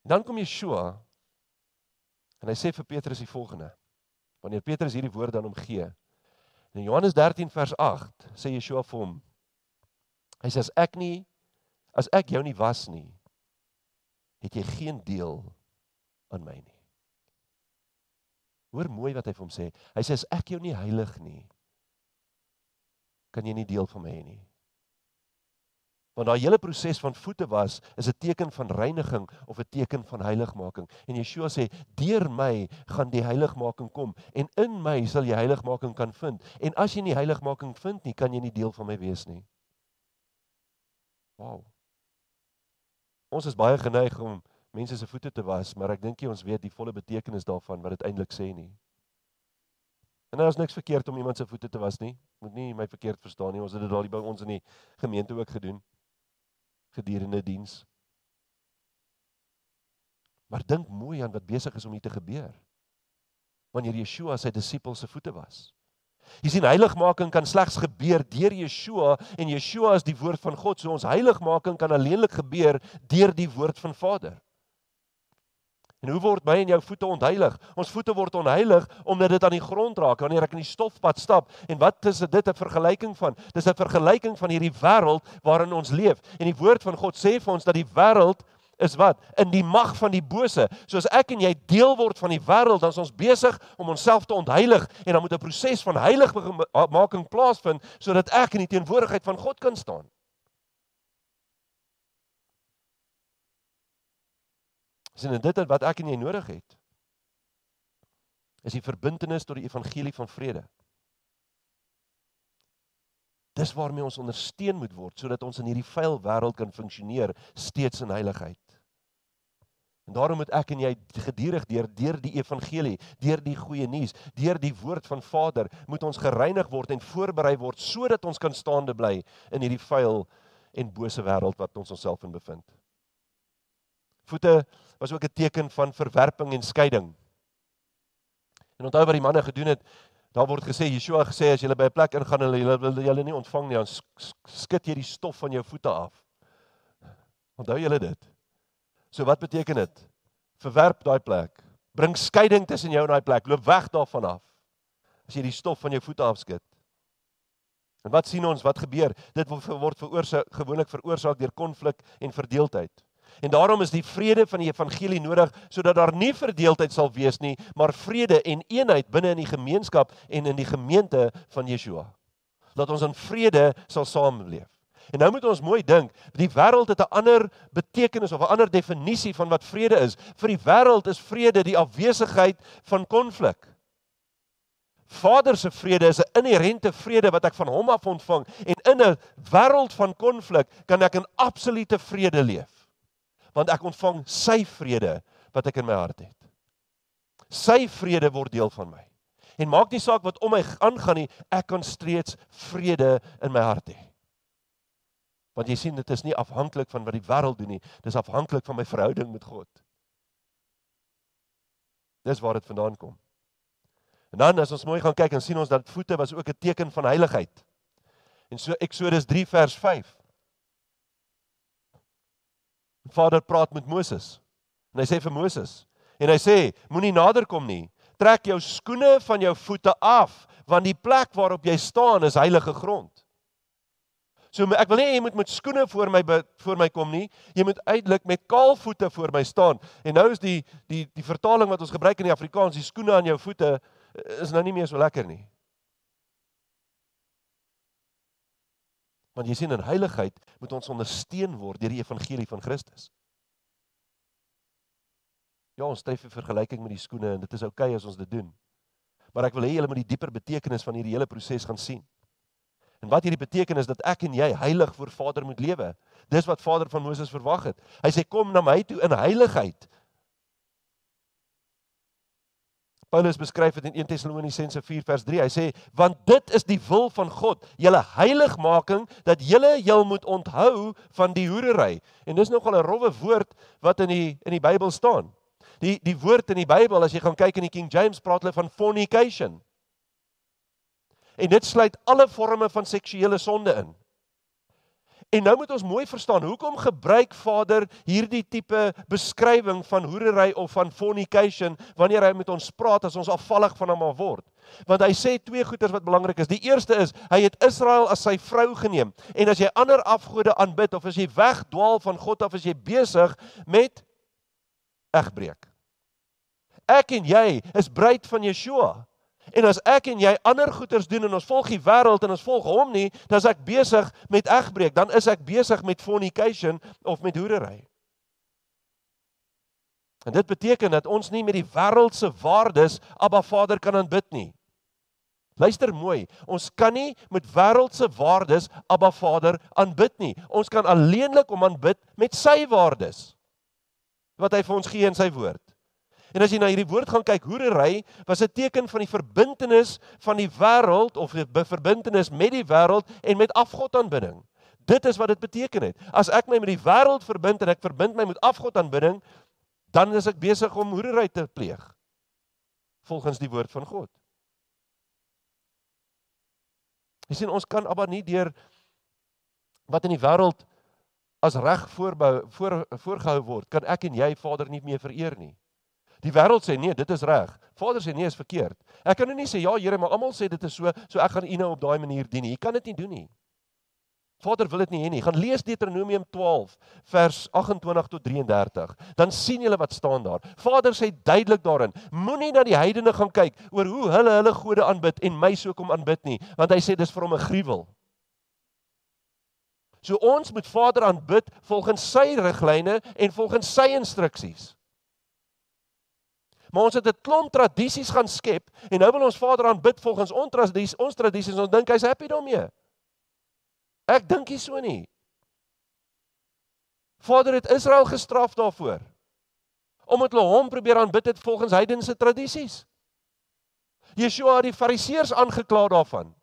Dan kom Yeshua en hy sê vir Petrus die volgende. Wanneer Petrus hierdie woord aan hom gee. In Johannes 13 vers 8 sê Yeshua vir hom. Hy sê as ek nie as ek jou nie was nie, het jy geen deel aan my nie. Hoor mooi wat hy vir hom sê. Hy sê as ek jou nie heilig nie, kan jy nie deel van my hê nie. Want daai hele proses van voete was is 'n teken van reiniging of 'n teken van heiligmaking. En Yeshua sê, "Deur my gaan die heiligmaking kom en in my sal jy heiligmaking kan vind. En as jy nie heiligmaking vind nie, kan jy nie deel van my wees nie." Wow. Ons is baie geneig om mense se voete te was, maar ek dink jy ons weet die volle betekenis daarvan wat dit eintlik sê nie. En daar is niks verkeerd om iemand se voete te was nie. Moet nie my verkeerd verstaan nie. Ons het dit al by ons in die gemeente ook gedoen gedurende diens. Maar dink mooi aan wat besig is om hier te gebeur. Wanneer Yeshua sy disippels se voete was. Jy sien heiligmaking kan slegs gebeur deur Yeshua en Yeshua is die woord van God. So ons heiligmaking kan alleenlik gebeur deur die woord van Vader. En hoe word my en jou voete ontheilig? Ons voete word ontheilig omdat dit aan die grond raak wanneer ek in die stofpad stap. En wat is dit 'n vergelyking van? Dis 'n vergelyking van hierdie wêreld waarin ons leef. En die woord van God sê vir ons dat die wêreld is wat in die mag van die bose. So as ek en jy deel word van die wêreld, dan is ons besig om onsself te ontheilig en dan moet 'n proses van heiligmaking plaasvind sodat ek in die teenwoordigheid van God kan staan. Sien en dit wat ek en jy nodig het is die verbintenis tot die evangelie van vrede. Dis waarmee ons ondersteun moet word sodat ons in hierdie vuil wêreld kan funksioneer steeds in heiligheid. En daarom moet ek en jy gedurig deur deur die evangelie, deur die goeie nuus, deur die woord van Vader, moet ons gereinig word en voorberei word sodat ons kan staande bly in hierdie vuil en bose wêreld wat ons onsself in bevind. Voete was ook 'n teken van verwerping en skeiding. En onthou wat die manne gedoen het, daar word gesê Yeshua gesê as jy by 'n plek ingaan en hulle wil julle nie ontvang nie, dan skud jy die stof van jou voete af. Onthou julle dit? So wat beteken dit? Verwerp daai plek. Bring skeiding tussen jou en daai plek. Loop weg daarvan af. As jy die stof van jou voete afskud. En wat sien ons wat gebeur? Dit word veroorsaak gewoonlik veroorsaak deur konflik en verdeeldheid. En daarom is die vrede van die evangelie nodig sodat daar nie verdeeldheid sal wees nie, maar vrede en eenheid binne in die gemeenskap en in die gemeente van Yeshua. Laat ons in vrede sal saamleef. En nou moet ons mooi dink, die wêreld het 'n ander betekenis of 'n ander definisie van wat vrede is. Vir die wêreld is vrede die afwesigheid van konflik. Vader se vrede is 'n inherente vrede wat ek van hom af ontvang en in 'n wêreld van konflik kan ek in absolute vrede leef. Want ek ontvang sy vrede wat ek in my hart het. Sy vrede word deel van my. En maak nie saak wat om my aangaan nie, ek kan steeds vrede in my hart hê. Want jy sien dit is nie afhanklik van wat die wêreld doen nie, dis afhanklik van my verhouding met God. Dis waar dit vandaan kom. En dan as ons mooi gaan kyk en sien ons dat voete was ook 'n teken van heiligheid. En so Eksodus 3 vers 5. Vader praat met Moses. En hy sê vir Moses en hy sê moenie nader kom nie. Trek jou skoene van jou voete af want die plek waarop jy staan is heilige grond. So ek wil nie jy moet met skoene voor my voor my kom nie. Jy moet uitelik met kaal voete voor my staan. En nou is die die die vertaling wat ons gebruik in die Afrikaans, die skoene aan jou voete is nou nie meer so lekker nie. Want jy sien in heiligheid moet ons ondersteun word deur die evangelie van Christus. Ja, ons tref 'n vergelyking met die skoene en dit is oukei okay as ons dit doen. Maar ek wil hê julle moet die dieper betekenis van hierdie hele proses gaan sien. En wat hierdie beteken is dat ek en jy heilig voor Vader moet lewe. Dis wat Vader van Moses verwag het. Hy sê kom na my toe in heiligheid Paulus beskryf dit in 1 Tessalonisense 4 vers 3. Hy sê want dit is die wil van God, julle heiligmaking dat julle jul moet onthou van die hoerery. En dis nogal 'n rowwe woord wat in die in die Bybel staan. Die die woord in die Bybel as jy gaan kyk in die King James praat hulle van fornication. En dit sluit alle forme van seksuele sonde in. En nou moet ons mooi verstaan hoekom gebruik Vader hierdie tipe beskrywing van hoerery of van fornication wanneer hy met ons praat as ons afvallig van hom word. Want hy sê twee goeters wat belangrik is. Die eerste is hy het Israel as sy vrou geneem. En as jy ander afgode aanbid of as jy wegdwaal van God af as jy besig met egbreek. Ek en jy is bruid van Yeshua. En as ek en jy ander goeders doen en ons volg die wêreld en ons volg hom nie, dan is ek besig met egbreek, dan is ek besig met fornication of met hoerery. En dit beteken dat ons nie met die wêreldse waardes Abba Vader kan aanbid nie. Luister mooi, ons kan nie met wêreldse waardes Abba Vader aanbid nie. Ons kan alleenlik hom aanbid met sy waardes wat hy vir ons gee in sy woord. En as jy na hierdie woord gaan kyk, hoerery was 'n teken van die verbintenis van die wêreld of 'n verbintenis met die wêreld en met afgodaanbidding. Dit is wat dit beteken het. As ek my met die wêreld verbind en ek verbind my met afgodaanbidding, dan is ek besig om hoerery te pleeg volgens die woord van God. Jy sien ons kan aber nie deur wat in die wêreld as reg voorbou voor voorgehou word, kan ek en jy Vader nie meer vereer nie. Die wêreld sê nee, dit is reg. Vader sê nee, is verkeerd. Ek kan nou nie sê ja, Here, maar almal sê dit is so, so ek gaan U nou op daai manier dien nie. Jy kan dit nie doen nie. Vader wil dit nie hê nie. Gaan lees Deuteronomium 12 vers 28 tot 33. Dan sien julle wat staan daar. Vader sê duidelik daarin: Moenie na die heidene gaan kyk oor hoe hulle hulle gode aanbid en my so kom aanbid nie, want hy sê dis vir hom 'n gruwel. So ons moet Vader aanbid volgens sy riglyne en volgens sy instruksies. Maar ons het 'n klomp tradisies gaan skep en nou wil ons Vader aanbid volgens ons tradisies, ons tradisies. Ons dink hy's happy daarmee. Ek dink nie so nie. Vader het Israel gestraf daarvoor. Omdat hulle hom probeer aanbid het volgens heidense tradisies. Yeshua het die Fariseërs aangekla daarvan.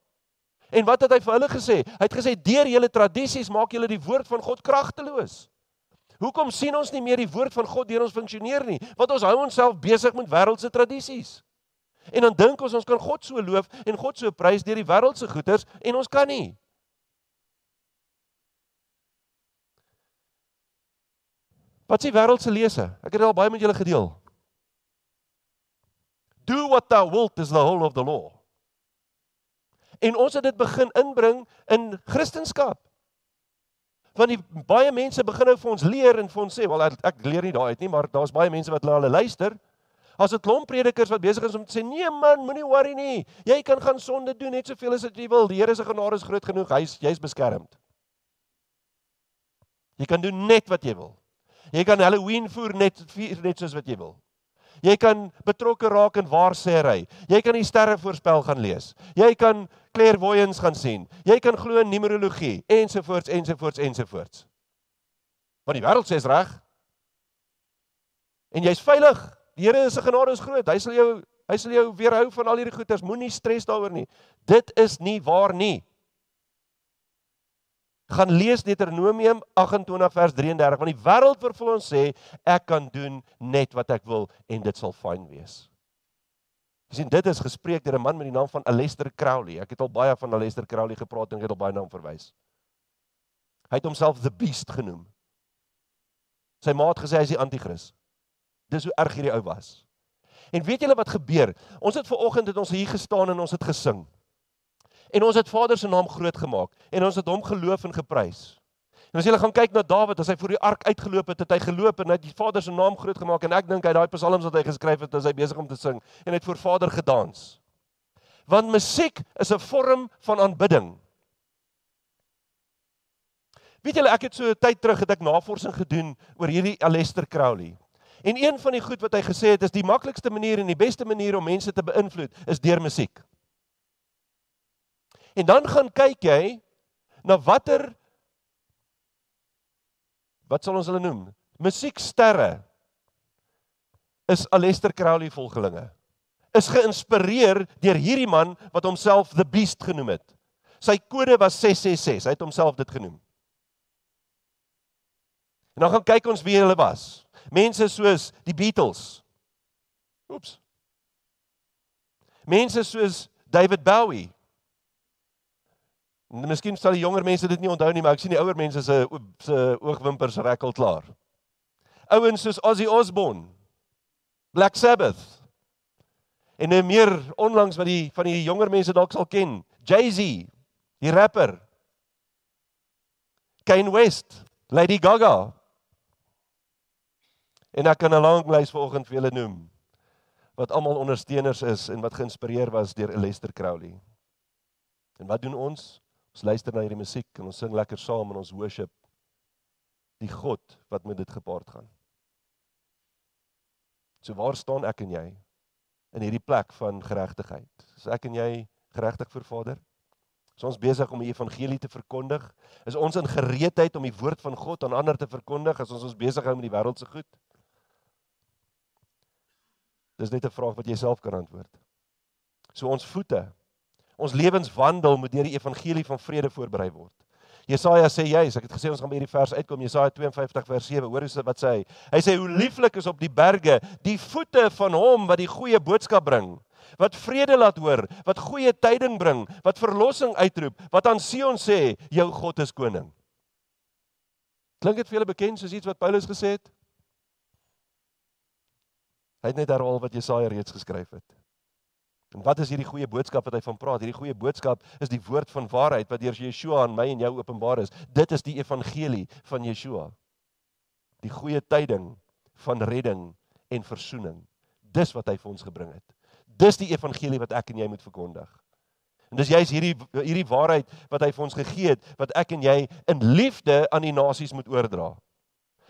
En wat het hy vir hulle gesê? Hy het gesê deur julle tradisies maak julle die woord van God kragteloos. Hoekom sien ons nie meer die woord van God deur ons funksioneer nie? Want ons hou onsself besig met wêreldse tradisies. En dan dink ons ons kan God so loof en God so prys deur die wêreldse goeders en ons kan nie. Wat sê wêreldse lese? Ek het dit al baie met julle gedeel. Do what thou wilt is the whole of the law. En ons het dit begin inbring in Christendom. Want die baie mense begin nou vir ons leer en vir ons sê, "Wel ek, ek leer nie daai uit nie, maar daar's baie mense wat na hulle luister." As 'n klomp predikers wat besig is om te sê, "Nee man, moenie worry nie. Jy kan gaan sonde doen net soveel as wat jy wil. Die Here se genade is groot genoeg. Hy's jy's beskermd." Jy kan doen net wat jy wil. Jy kan Halloween voer net vier net soos wat jy wil. Jy kan betrokke raak in waarsêry. Jy kan die sterre voorspel gaan lees. Jy kan clairvoyance gaan sien. Jy kan glo in numerologie ensovoorts ensovoorts ensovoorts. Want die wêreld sê is reg. En jy's veilig. Die Here se genade is groot. Hy sal jou hy sal jou weerhou van al hierdie goeters. Moenie stres daaroor nie. Dit is nie waar nie. Gaan lees Deuteronomium 28 vers 33 want die wêreld vir ons sê ek kan doen net wat ek wil en dit sal fyn wees. Sien dit is gespreek deur 'n man met die naam van Alester Crowley. Ek het al baie van Alester Crowley gepraat en ek het al baie na hom verwys. Hy het homself the beast genoem. Sy ma het gesê hy is die anti-kris. Dis hoe erg hierdie ou was. En weet julle wat gebeur? Ons het ver oggend het ons hier gestaan en ons het gesing. En ons het Vader se naam groot gemaak en ons het hom geloof en geprys. En as jy gaan kyk na Dawid, as hy voor die ark uitgeloop het, het hy geloop en hy het die Vader se naam groot gemaak en ek dink hy daai psalms wat hy geskryf het, as hy besig om te sing en het voor Vader gedans. Want musiek is 'n vorm van aanbidding. Weet julle, ek het so 'n tyd terug het ek navorsing gedoen oor hierdie Alester Crowley. En een van die goed wat hy gesê het is die maklikste manier en die beste manier om mense te beïnvloed is deur musiek. En dan gaan kyk jy na watter wat sal ons hulle noem? Musieksterre is Alester Crowley volgelinge. Is geïnspireer deur hierdie man wat homself the beast genoem het. Sy kode was 666. Hy het homself dit genoem. En dan gaan kyk ons wie hulle was. Mense soos die Beatles. Oeps. Mense soos David Bowie. Miskien sal die jonger mense dit nie onthou nie, maar ek sien die ouer mense se se oogwimpers rek al klaar. Ouens soos Ozzy Osbourne, Black Sabbath. En nou meer onlangs wat die van die jonger mense dalk sal ken, Jay-Z, die rapper. Kanye West, Lady Gaga, En ek kan 'n lang lys vanoggend vir julle noem wat almal ondersteuners is en wat geïnspireer was deur Lester Crowley. En wat doen ons? Ons luister na hierdie musiek en ons sing lekker saam en ons worship die God wat met dit gepaard gaan. So waar staan ek en jy in hierdie plek van geregtigheid? Is ek en jy geregtig vir Vader? Is ons besig om die evangelie te verkondig? Is ons in gereedheid om die woord van God aan ander te verkondig? Is ons ons besig hou met die wêreld se goed? Dis net 'n vraag wat jy self kan antwoord. So ons voete, ons lewenswandel moet deur die evangelie van vrede voorberei word. Jesaja sê juis, ek het gesê ons gaan by hierdie vers uitkom, Jesaja 52 vers 7. Hoor hoe wat sê hy? Hy sê hoe lieflik is op die berge die voete van hom wat die goeie boodskap bring, wat vrede laat hoor, wat goeie tyding bring, wat verlossing uitroep, wat aan Sion sê, jou God is koning. Klink dit vir julle bekend soos iets wat Paulus gesê het? Hy het net herhaal wat Jesaja reeds geskryf het. En wat is hierdie goeie boodskap wat hy van praat? Hierdie goeie boodskap is die woord van waarheid wat deur Yeshua aan my en jou openbaar is. Dit is die evangelie van Yeshua. Die goeie tyding van redding en verzoening. Dis wat hy vir ons gebring het. Dis die evangelie wat ek en jy moet verkondig. En dis juist hierdie hierdie waarheid wat hy vir ons gegee het wat ek en jy in liefde aan die nasies moet oordra.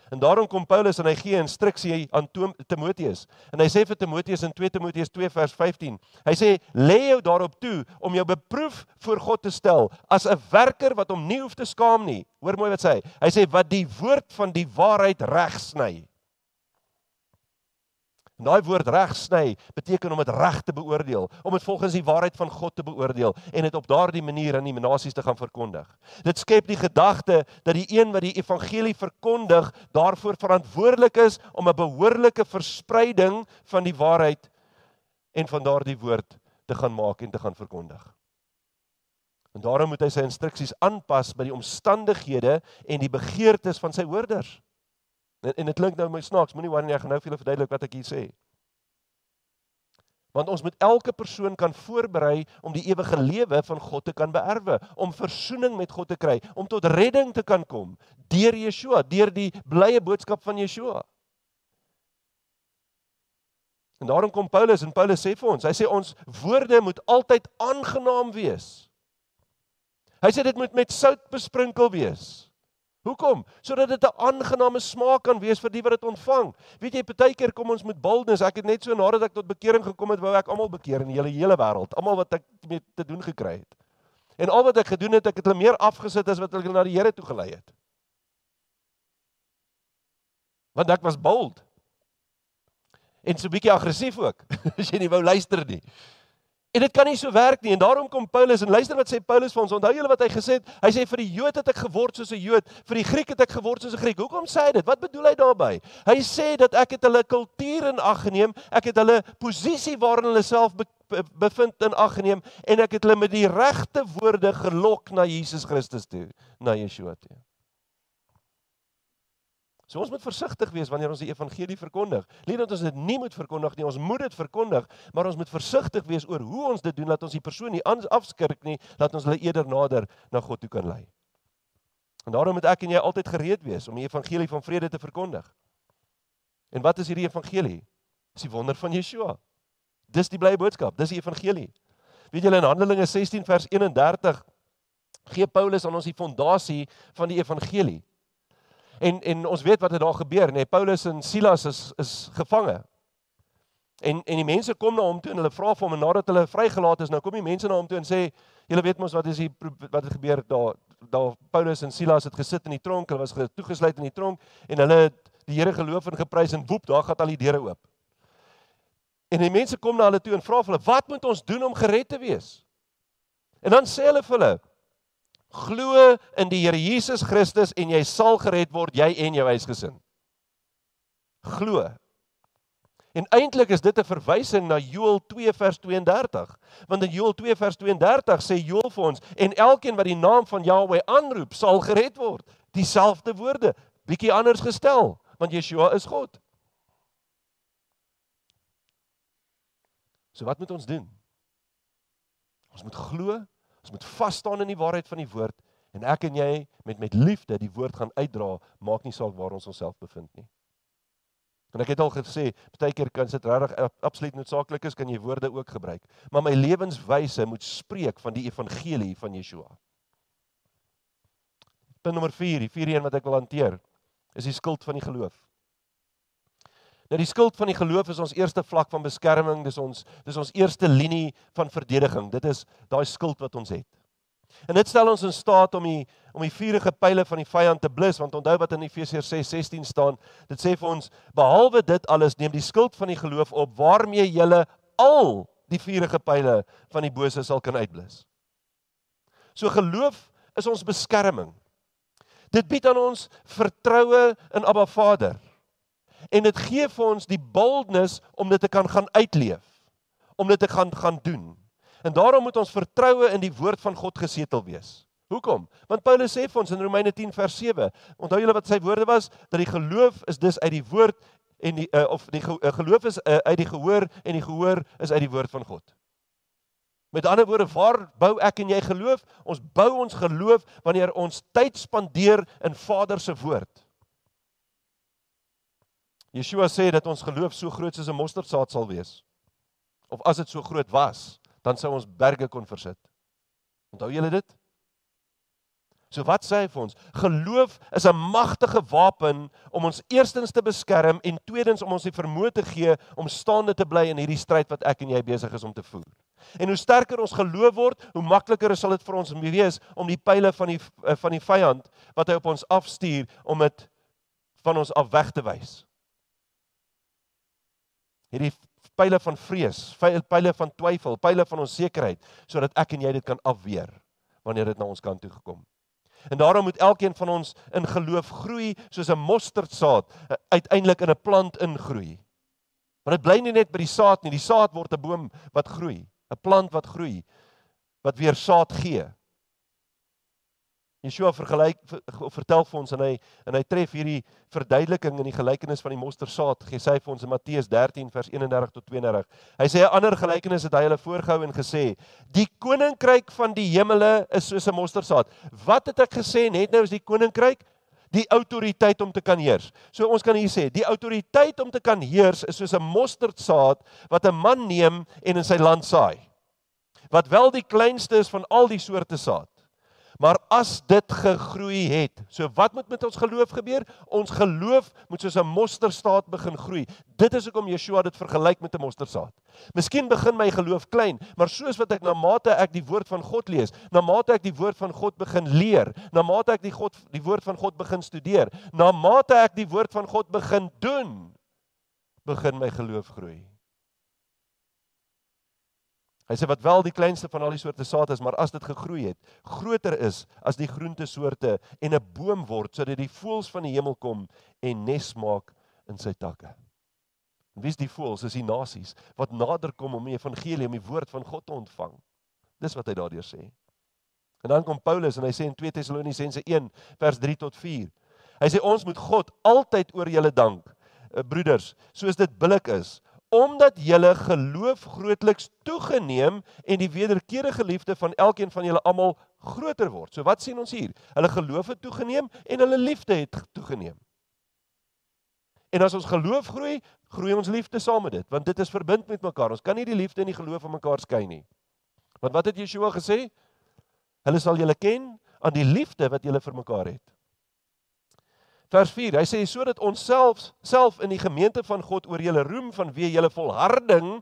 En daarom kom Paulus en hy gee instruksie aan Timoteus. En hy sê vir Timoteus in 2 Timoteus 2 vers 15. Hy sê lê jou daarop toe om jou beproef voor God te stel as 'n werker wat hom nie hoef te skaam nie. Hoor mooi wat sê hy. Hy sê wat die woord van die waarheid regsny. En daai woord reg sny beteken om dit reg te beoordeel, om dit volgens die waarheid van God te beoordeel en dit op daardie manier aan die nasies te gaan verkondig. Dit skep die gedagte dat die een wat die evangelie verkondig, daarvoor verantwoordelik is om 'n behoorlike verspreiding van die waarheid en van daardie woord te gaan maak en te gaan verkondig. En daarom moet hy sy instruksies aanpas by die omstandighede en die begeertes van sy hoorders. En, en dit klink nou my snaaks, moenie worry nie, ek gaan nou vir julle verduidelik wat ek hier sê. Want ons moet elke persoon kan voorberei om die ewige lewe van God te kan beerwe, om verzoening met God te kry, om tot redding te kan kom deur Yeshua, deur die blye boodskap van Yeshua. En daarom kom Paulus en Paulus sê vir ons, hy sê ons woorde moet altyd aangenaam wees. Hy sê dit moet met sout besprinkel wees. Hoekom? Sodat dit 'n aangename smaak kan wees vir die wat dit ontvang. Weet jy, baie keer kom ons met boldness. Ek het net so nadat ek tot bekering gekom het, wou ek almal bekeer in die hele hele wêreld, almal wat ek mee te doen gekry het. En al wat ek gedoen het, ek het hulle meer afgesit as wat hulle na die Here toe gelei het. Want ek was bold. En so 'n bietjie aggressief ook. As jy nie wou luister nie. En dit kan nie so werk nie en daarom kom Paulus en luister wat sê Paulus vir ons. Onthou julle wat hy gesê het? Hy sê vir die Jood het ek geword soos 'n Jood, vir die Griek het ek geword soos 'n Griek. Hoekom sê hy dit? Wat bedoel hy daarmee? Hy sê dat ek het hulle kultuur in ag geneem, ek het hulle posisie waarin hulle self be bevind in ag geneem en ek het hulle met die regte woorde gelok na Jesus Christus toe, na Yeshua toe. So ons moet versigtig wees wanneer ons die evangelie verkondig. Nie dat ons dit nie moet verkondig nie, ons moet dit verkondig, maar ons moet versigtig wees oor hoe ons dit doen, laat ons die persoon nie afskrik nie, laat ons hulle eerder nader na God toe kan lei. En daarom moet ek en jy altyd gereed wees om die evangelie van vrede te verkondig. En wat is hierdie evangelie? Dis die wonder van Yeshua. Dis die blye boodskap, dis die evangelie. Weet julle in Handelinge 16 vers 31 gee Paulus aan ons die fondasie van die evangelie. En en ons weet wat het daar gebeur, nê? Nee, Paulus en Silas is is gevange. En en die mense kom na hom toe en hulle vra vir hom en nadat hulle vrygelaat is, nou kom die mense na hom toe en sê, "Julle weet mos wat is die wat het gebeur daar daar Paulus en Silas het gesit in die tronk, hulle was toegesluit in die tronk en hulle het die Here geloof en geprys en woep, daar gaan al die deure oop." En die mense kom na hulle toe en vra vir hulle, "Wat moet ons doen om gered te wees?" En dan sê hulle vir hulle, Glo in die Here Jesus Christus en jy sal gered word, jy en jou huisgesin. Glo. En eintlik is dit 'n verwysing na Joël 2 vers 32. Want in Joël 2 vers 32 sê Joël vir ons en elkeen wat die naam van Jahweh aanroep, sal gered word. Dieselfde woorde, bietjie anders gestel, want Yeshua is God. So wat moet ons doen? Ons moet glo Ons moet vas staan in die waarheid van die woord en ek en jy met met liefde die woord gaan uitdra, maak nie saak waar ons onsself bevind nie. En ek het al gesê, baie keer kan dit regtig absoluut noodsaaklik is kan jy woorde ook gebruik, maar my lewenswyse moet spreek van die evangelie van Yeshua. Punt nommer 4, die vierde een wat ek wil hanteer, is die skuld van die geloof. Nou die skuld van die geloof is ons eerste vlak van beskerming, dis ons dis ons eerste linie van verdediging. Dit is daai skuld wat ons het. En dit stel ons in staat om die om die vuurige pile van die vyand te blus, want onthou wat in Efesiërs 6:16 staan, dit sê vir ons behalwe dit alles neem die skuld van die geloof op waarmee jy al die vuurige pile van die bose sal kan uitblus. So geloof is ons beskerming. Dit bied aan ons vertroue in Abba Vader en dit gee vir ons die boldness om dit te kan gaan uitleef, om dit te gaan gaan doen. En daarom moet ons vertroue in die woord van God gesetel wees. Hoekom? Want Paulus sê vir ons in Romeine 10 vers 7, onthou julle wat sy woorde was, dat die geloof is dus uit die woord en die uh, of die uh, geloof is uh, uit die gehoor en die gehoor is uit die woord van God. Met ander woorde, waar bou ek en jy geloof? Ons bou ons geloof wanneer ons tyd spandeer in Vader se woord. Yeshua sê dat ons geloof so groot soos 'n mosterdsaad sal wees. Of as dit so groot was, dan sou ons berge kon versit. Onthou julle dit? So wat sê hy vir ons? Geloof is 'n magtige wapen om ons eerstens te beskerm en tweedens om ons die vermoë te gee om staande te bly in hierdie stryd wat ek en jy besig is om te voer. En hoe sterker ons geloof word, hoe makliker sal dit vir ons wees om die pile van die van die vyand wat hy op ons afstuur om dit van ons af weg te wys hierdie pile van vrees, pile van twyfel, pile van onsekerheid sodat ek en jy dit kan afweer wanneer dit na ons kant toe gekom. En daarom moet elkeen van ons in geloof groei soos 'n mosterdsaad eh, uiteindelik in 'n plant ingroei. Want dit bly nie net by die saad nie, die saad word 'n boom wat groei, 'n plant wat groei wat weer saad gee. Yeshua vergelyk vertel vir ons en hy en hy tref hierdie verduideliking in die gelykenis van die mosterdsaad. Gee sy vir ons in Matteus 13 vers 31 tot 32. Hy sê 'n ander gelykenis het hy hulle voorgehou en gesê: "Die koninkryk van die hemele is soos 'n mosterdsaad." Wat het ek gesê net nou is die koninkryk? Die autoriteit om te kan heers. So ons kan hier sê, die autoriteit om te kan heers is soos 'n mosterdsaad wat 'n man neem en in sy land saai. Wat wel die kleinste is van al die soorte saad. Maar as dit gegroei het, so wat moet met ons geloof gebeur? Ons geloof moet soos 'n mosterdsaad begin groei. Dit is hoekom Yeshua dit vergelyk met 'n mosterdsaad. Miskien begin my geloof klein, maar soos wat ek na mate ek die woord van God lees, na mate ek die woord van God begin leer, na mate ek die God die woord van God begin studeer, na mate ek die woord van God begin doen, begin my geloof groei. Hy sê wat wel die kleinste van al die soorte saad is, maar as dit gegroei het, groter is as die groentesoorte en 'n boom word sodat die voëls van die hemel kom en nes maak in sy takke. En wie is die voëls? Dis die nasies wat nader kom om die evangelie, om die woord van God te ontvang. Dis wat hy daardeur sê. En dan kom Paulus en hy sê in 2 Tessalonisense 1 vers 3 tot 4. Hy sê ons moet God altyd oor julle dank, eh, broeders, soos dit billik is omdat julle geloof grootliks toegeneem en die wederkerige liefde van elkeen van julle almal groter word. So wat sien ons hier? Hulle geloof het toegeneem en hulle liefde het toegeneem. En as ons geloof groei, groei ons liefde saam met dit, want dit is verbind met mekaar. Ons kan nie die liefde en die geloof van mekaar skei nie. Want wat het Yeshua gesê? Hulle sal julle ken aan die liefde wat julle vir mekaar het. Vers 4. Hy sê sodat ons self self in die gemeente van God oor julle roem vanweë julle volharding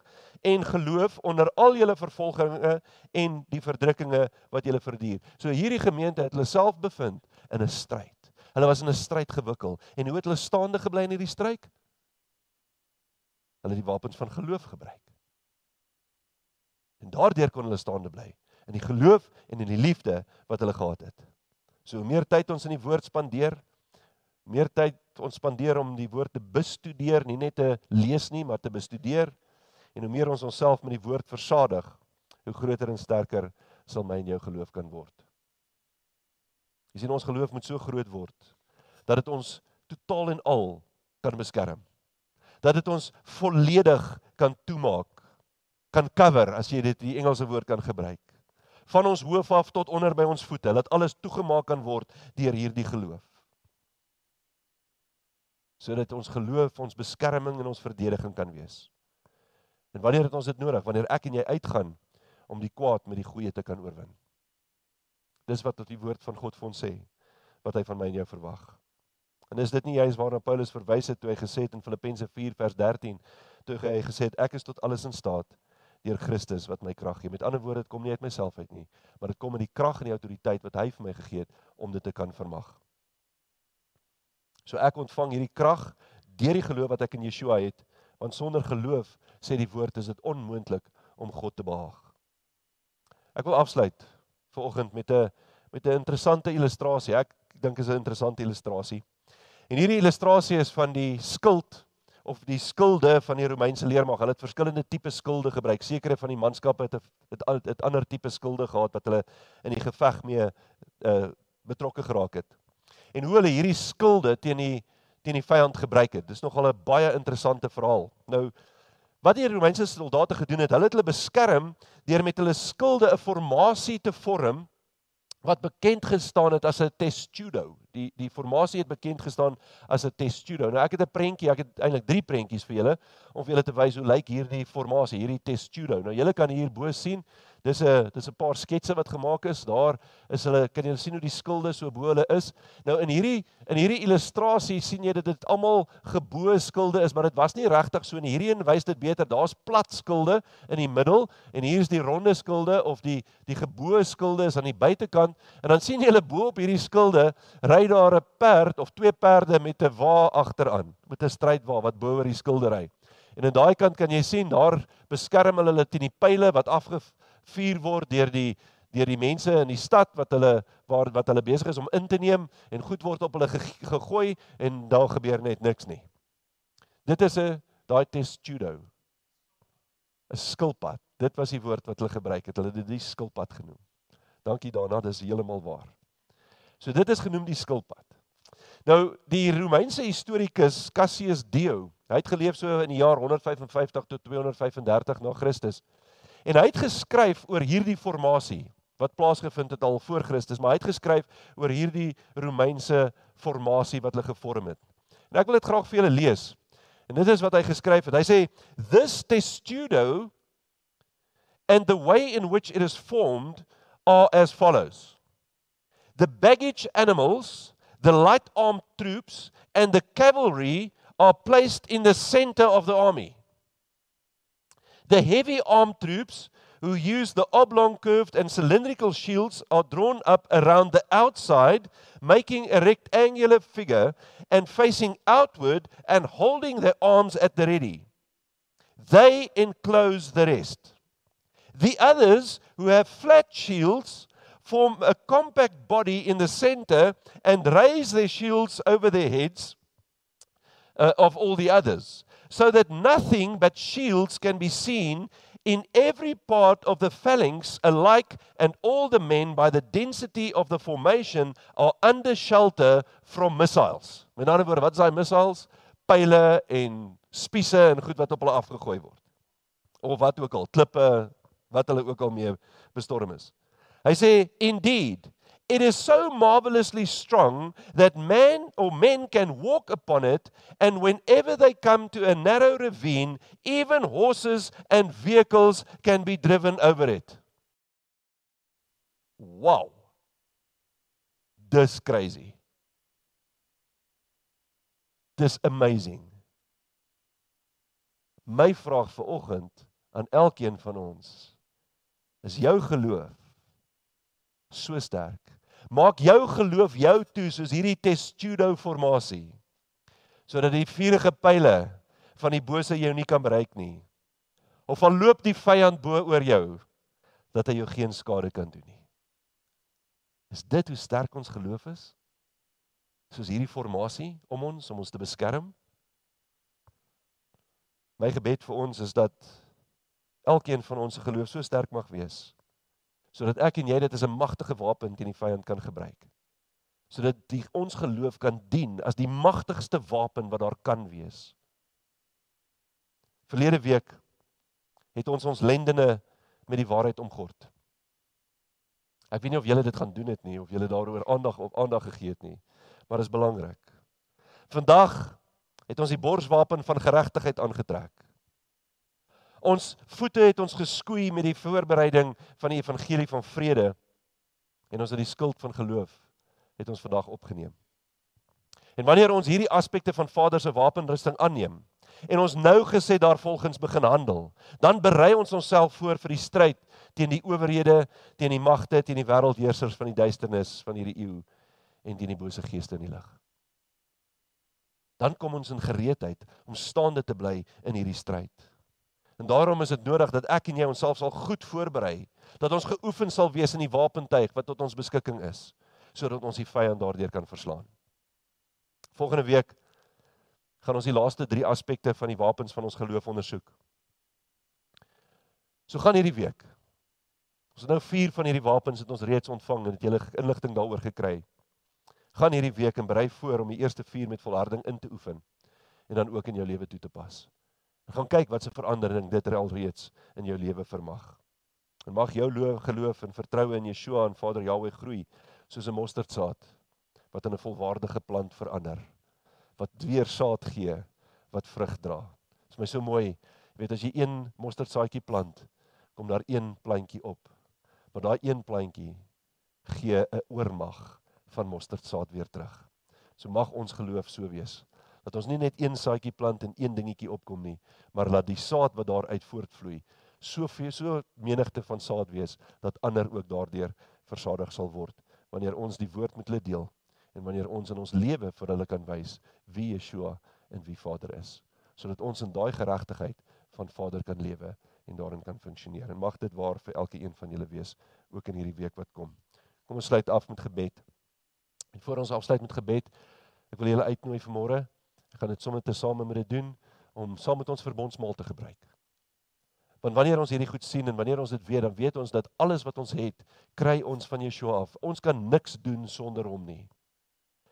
en geloof onder al julle vervolginge en die verdrukkinge wat julle verduur. So hierdie gemeente het hulle self bevind in 'n stryd. Hulle was in 'n stryd gewikkel en hoe het hulle staande gebly in hierdie stryd? Hulle het die wapens van geloof gebruik. En daardeur kon hulle staande bly in die geloof en in die liefde wat hulle gehad het. So hoe meer tyd ons in die woord spandeer, meer tyd ons spandeer om die woord te bestudeer, nie net te lees nie, maar te bestudeer. En hoe meer ons onsself met die woord versadig, hoe groter en sterker sal my en jou geloof kan word. Jy sien ons geloof moet so groot word dat dit ons totaal en al kan beskerm. Dat dit ons volledig kan toemaak, kan cover as jy dit die Engelse woord kan gebruik. Van ons hoof af tot onder by ons voete, dat alles toegemaak kan word deur hierdie geloof sodat ons geloof ons beskerming en ons verdediging kan wees. En wanneer het ons dit nodig? Wanneer ek en jy uitgaan om die kwaad met die goeie te kan oorwin. Dis wat tot die woord van God vir ons sê wat hy van my en jou verwag. En is dit nie juist waarna Paulus verwys het toe hy gesê het in Filippense 4 vers 13 toe hy gesê het ek is tot alles in staat deur Christus wat my krag gee. Met ander woorde, dit kom nie uit myself uit nie, maar dit kom in die krag en die autoriteit wat hy vir my gegee het om dit te kan vermag. So ek ontvang hierdie krag deur die geloof wat ek in Yeshua het, want sonder geloof sê die woord is dit onmoontlik om God te behaag. Ek wil afsluit vanoggend met 'n met 'n interessante illustrasie. Ek dink is 'n interessante illustrasie. En hierdie illustrasie is van die skild of die skilde van die Romeinse leermag. Hulle het verskillende tipe skilde gebruik. Sekere van die manskappe het het, het, het ander tipe skilde gehad wat hulle in die geveg mee uh betrokke geraak het en hoe hulle hierdie skilde teen die teen die vyand gebruik het. Dis nogal 'n baie interessante verhaal. Nou wat die Romeinse soldate gedoen het, hulle het hulle beskerm deur met hulle skilde 'n formasie te vorm wat bekend gestaan het as 'n testudo. Die die formasie het bekend gestaan as 'n testudo. Nou ek het 'n prentjie, ek het eintlik 3 prentjies vir julle om vir julle te wys hoe lyk hierdie formasie, hierdie testudo. Nou julle kan hier bo sien, Dis 'n dis 'n paar sketse wat gemaak is. Daar is hulle kan jy sien hoe die skilde so bo hulle is. Nou in hierdie in hierdie illustrasie sien jy dat dit almal gebo skilde is, maar dit was nie regtig so nie. Hierdie een wys dit beter. Daar's plat skilde in die middel en hier is die ronde skilde of die die gebo skilde is aan die buitekant. En dan sien jy hulle bo op hierdie skilde ry daar 'n perd of twee perde met 'n wa agteraan, met 'n strydwa wat bo oor die skilde ry. En aan daai kant kan jy sien daar beskerm hulle hulle teen die pile wat afge vuur word deur die deur die mense in die stad wat hulle waar wat hulle besig is om in te neem en goed word op hulle ge, gegooi en daar gebeur net niks nie. Dit is 'n daai testudo. 'n skilpad. Dit was die woord wat hulle gebruik het. Hulle het dit die skilpad genoem. Dankie daarna, dis heeltemal waar. So dit is genoem die skilpad. Nou die Romeinse historikus Cassius Dio, hy het geleef so in die jaar 155 tot 235 na Christus. En hy het geskryf oor hierdie formasie wat plaasgevind het al voor Christus, maar hy het geskryf oor hierdie Romeinse formasie wat hulle gevorm het. En ek wil dit graag vir julle lees. En dit is wat hy geskryf het. Hy sê this testudo and the way in which it is formed are as follows. The baggage animals, the light armed troops and the cavalry are placed in the center of the army. The heavy armed troops who use the oblong curved and cylindrical shields are drawn up around the outside, making a rectangular figure and facing outward and holding their arms at the ready. They enclose the rest. The others, who have flat shields, form a compact body in the center and raise their shields over their heads uh, of all the others, so that nothing but shields can be seen in every part of the phalanx alike, and all the men, by the density of the formation, are under shelter from missiles. Met ander woorde, wat is daai missiles? Pyle en spiese en goed wat op hulle afgegooi word. Of wat ook al, klippe wat hulle ook al mee bestorm is. Hy sê indeed It is so marvelously strong that man or men can walk upon it, and whenever they come to a narrow ravine, even horses and vehicles can be driven over it. Wow. Dis crazy. Dis amazing. My vraag vir oggend aan elkeen van ons is jou geloof so sterk Maak jou geloof jou toe soos hierdie testudo formasie. Sodat die vuurige pile van die bose jou nie kan bereik nie. Of al loop die vyand bo oor jou dat hy jou geen skade kan doen nie. Is dit hoe sterk ons geloof is? Soos hierdie formasie om ons om ons te beskerm? My gebed vir ons is dat elkeen van ons se geloof so sterk mag wees sodat ek en jy dit as 'n magtige wapen teen die vyand kan gebruik. Sodat die ons geloof kan dien as die magtigste wapen wat daar kan wees. Verlede week het ons ons lendene met die waarheid omgord. Ek weet nie of julle dit gaan doen het nie of julle daaroor aandag op aandag gegee het nie, maar dit is belangrik. Vandag het ons die borswapen van geregtigheid aangetrek. Ons voete het ons geskoei met die voorbereiding van die evangelie van vrede en ons het die skuld van geloof het ons vandag opgeneem. En wanneer ons hierdie aspekte van Vader se wapenrusting aanneem en ons nou gesê daarvolgens begin handel, dan berei ons onsself voor vir die stryd teen die owerhede, teen die magte, teen die wêreldheersers van die duisternis van hierdie eeu en teen die bose geeste in die lig. Dan kom ons in gereedheid om staande te bly in hierdie stryd. En daarom is dit nodig dat ek en jy onsself sal goed voorberei, dat ons geoefen sal wees in die wapentuig wat tot ons beskikking is, sodat ons die vyand daardeur kan verslaan. Volgende week gaan ons die laaste 3 aspekte van die wapens van ons geloof ondersoek. So gaan hierdie week. Ons het nou 4 van hierdie wapens het ons reeds ontvang en het julle inligting daaroor gekry. Gaan hierdie week en berei voor om die eerste 4 met volharding in te oefen en dan ook in jou lewe toe te pas. En gaan kyk wat se verandering dit al reeds in jou lewe vermag. En mag jou geloof en vertroue in Yeshua en Vader Jahweh groei soos 'n mosterdsaad wat in 'n volwaardige plant verander wat weer saad gee wat vrug dra. Dit is my so mooi. Jy weet as jy een mosterdsaadjie plant, kom daar een plantjie op. Maar daai een plantjie gee 'n oormag van mosterdsaad weer terug. So mag ons geloof so wees dat ons nie net een saadjie plant en een dingetjie opkom nie, maar laat die saad wat daaruit voortvloei soveel so menigte van saad wees dat ander ook daardeur versadig sal word. Wanneer ons die woord met hulle deel en wanneer ons in ons lewe vir hulle kan wys wie Yeshua en wie Vader is sodat ons in daai geregtigheid van Vader kan lewe en daarin kan funksioneer. En mag dit waar vir elke een van julle wees ook in hierdie week wat kom. Kom ons sluit af met gebed. En voor ons afsluit met gebed ek wil julle uitnooi vir môre Ek gaan dit sommer tesame met dit doen om saam met ons verbondsmaal te gebruik. Want wanneer ons hierdie goed sien en wanneer ons dit weet, dan weet ons dat alles wat ons het, kry ons van Yeshua af. Ons kan niks doen sonder hom nie.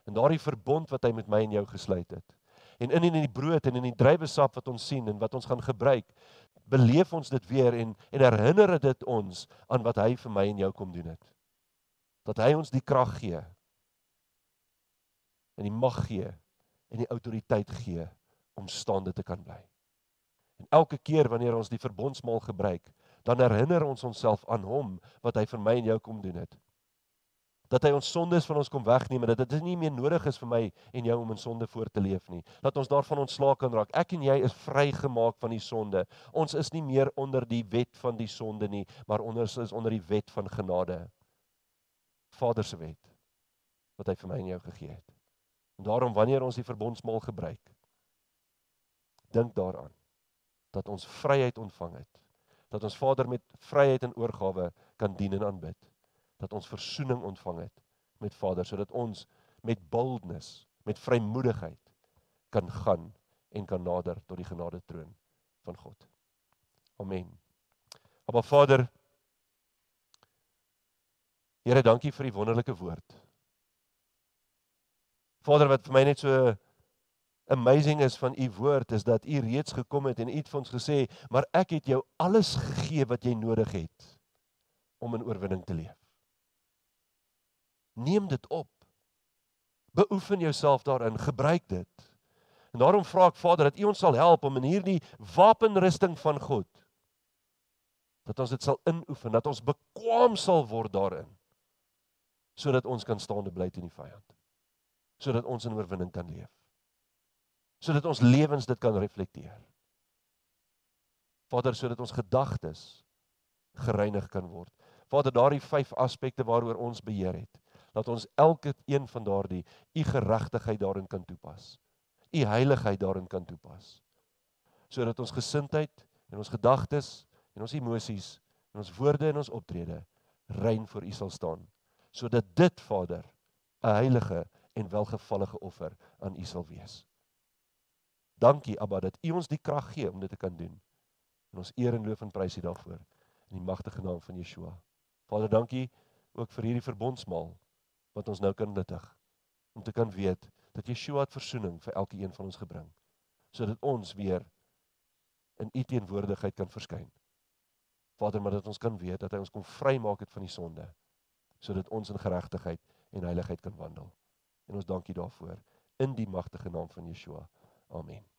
En daardie verbond wat hy met my en jou gesluit het. En in in die brood en in die druiwesap wat ons sien en wat ons gaan gebruik, beleef ons dit weer en en herinner dit ons aan wat hy vir my en jou kom doen het. Dat hy ons die krag gee en die mag gee en die autoriteit gee om staande te kan bly. En elke keer wanneer ons die verbondsmaal gebruik, dan herinner ons onsself aan hom wat hy vir my en jou kom doen het. Dat hy ons sondes van ons kom wegneem en dat dit nie meer nodig is vir my en jou om in sonde voort te leef nie. Dat ons daarvan ontslae kan raak. Ek en jy is vrygemaak van die sonde. Ons is nie meer onder die wet van die sonde nie, maar onder is onder die wet van genade. Vader se wet wat hy vir my en jou gegee het. En daarom wanneer ons die verbondsmaal gebruik, dink daaraan dat ons vryheid ontvang het. Dat ons Vader met vryheid en oorgawe kan dien en aanbid. Dat ons verzoening ontvang het met Vader sodat ons met boldness, met vrymoedigheid kan gaan en kan nader tot die genade troon van God. Amen. Maar Vader Here, dankie vir die wonderlike woord. Vader wat vir my net so amazing is van u woord is dat u reeds gekom het en u het vir ons gesê, maar ek het jou alles gegee wat jy nodig het om in oorwinning te leef. Neem dit op. Beoefen jouself daarin, gebruik dit. En daarom vra ek Vader dat U ons sal help om in hierdie wapenrusting van God dat ons dit sal inoefen, dat ons bekwam sal word daarin sodat ons kan staande bly teen die vyand. Sodat ons in oorwinning kan leef sodat ons lewens dit kan reflekteer. Vader, sodat ons gedagtes gereinig kan word. Vader, daardie vyf aspekte waaroor ons beheer het, dat ons elke een van daardie u geregtigheid daarin kan toepas. U heiligheid daarin kan toepas. Sodat ons gesindheid en ons gedagtes en ons emosies en ons woorde en ons optrede rein voor u sal staan. Sodat dit, Vader, 'n heilige en welgevallige offer aan u sal wees. Dankie Abba dat U ons die krag gee om dit te kan doen. En ons eer en loof en prys U daarvoor in die magtige naam van Yeshua. Vader, dankie ook vir hierdie verbondsmaal wat ons nou kan nuttig om te kan weet dat Yeshua het verzoening vir elke een van ons gebring sodat ons weer in U teenwoordigheid kan verskyn. Vader, maar dat ons kan weet dat hy ons kom vrymaak het van die sonde sodat ons in geregtigheid en heiligheid kan wandel. En ons dankie daarvoor in die magtige naam van Yeshua. Amen.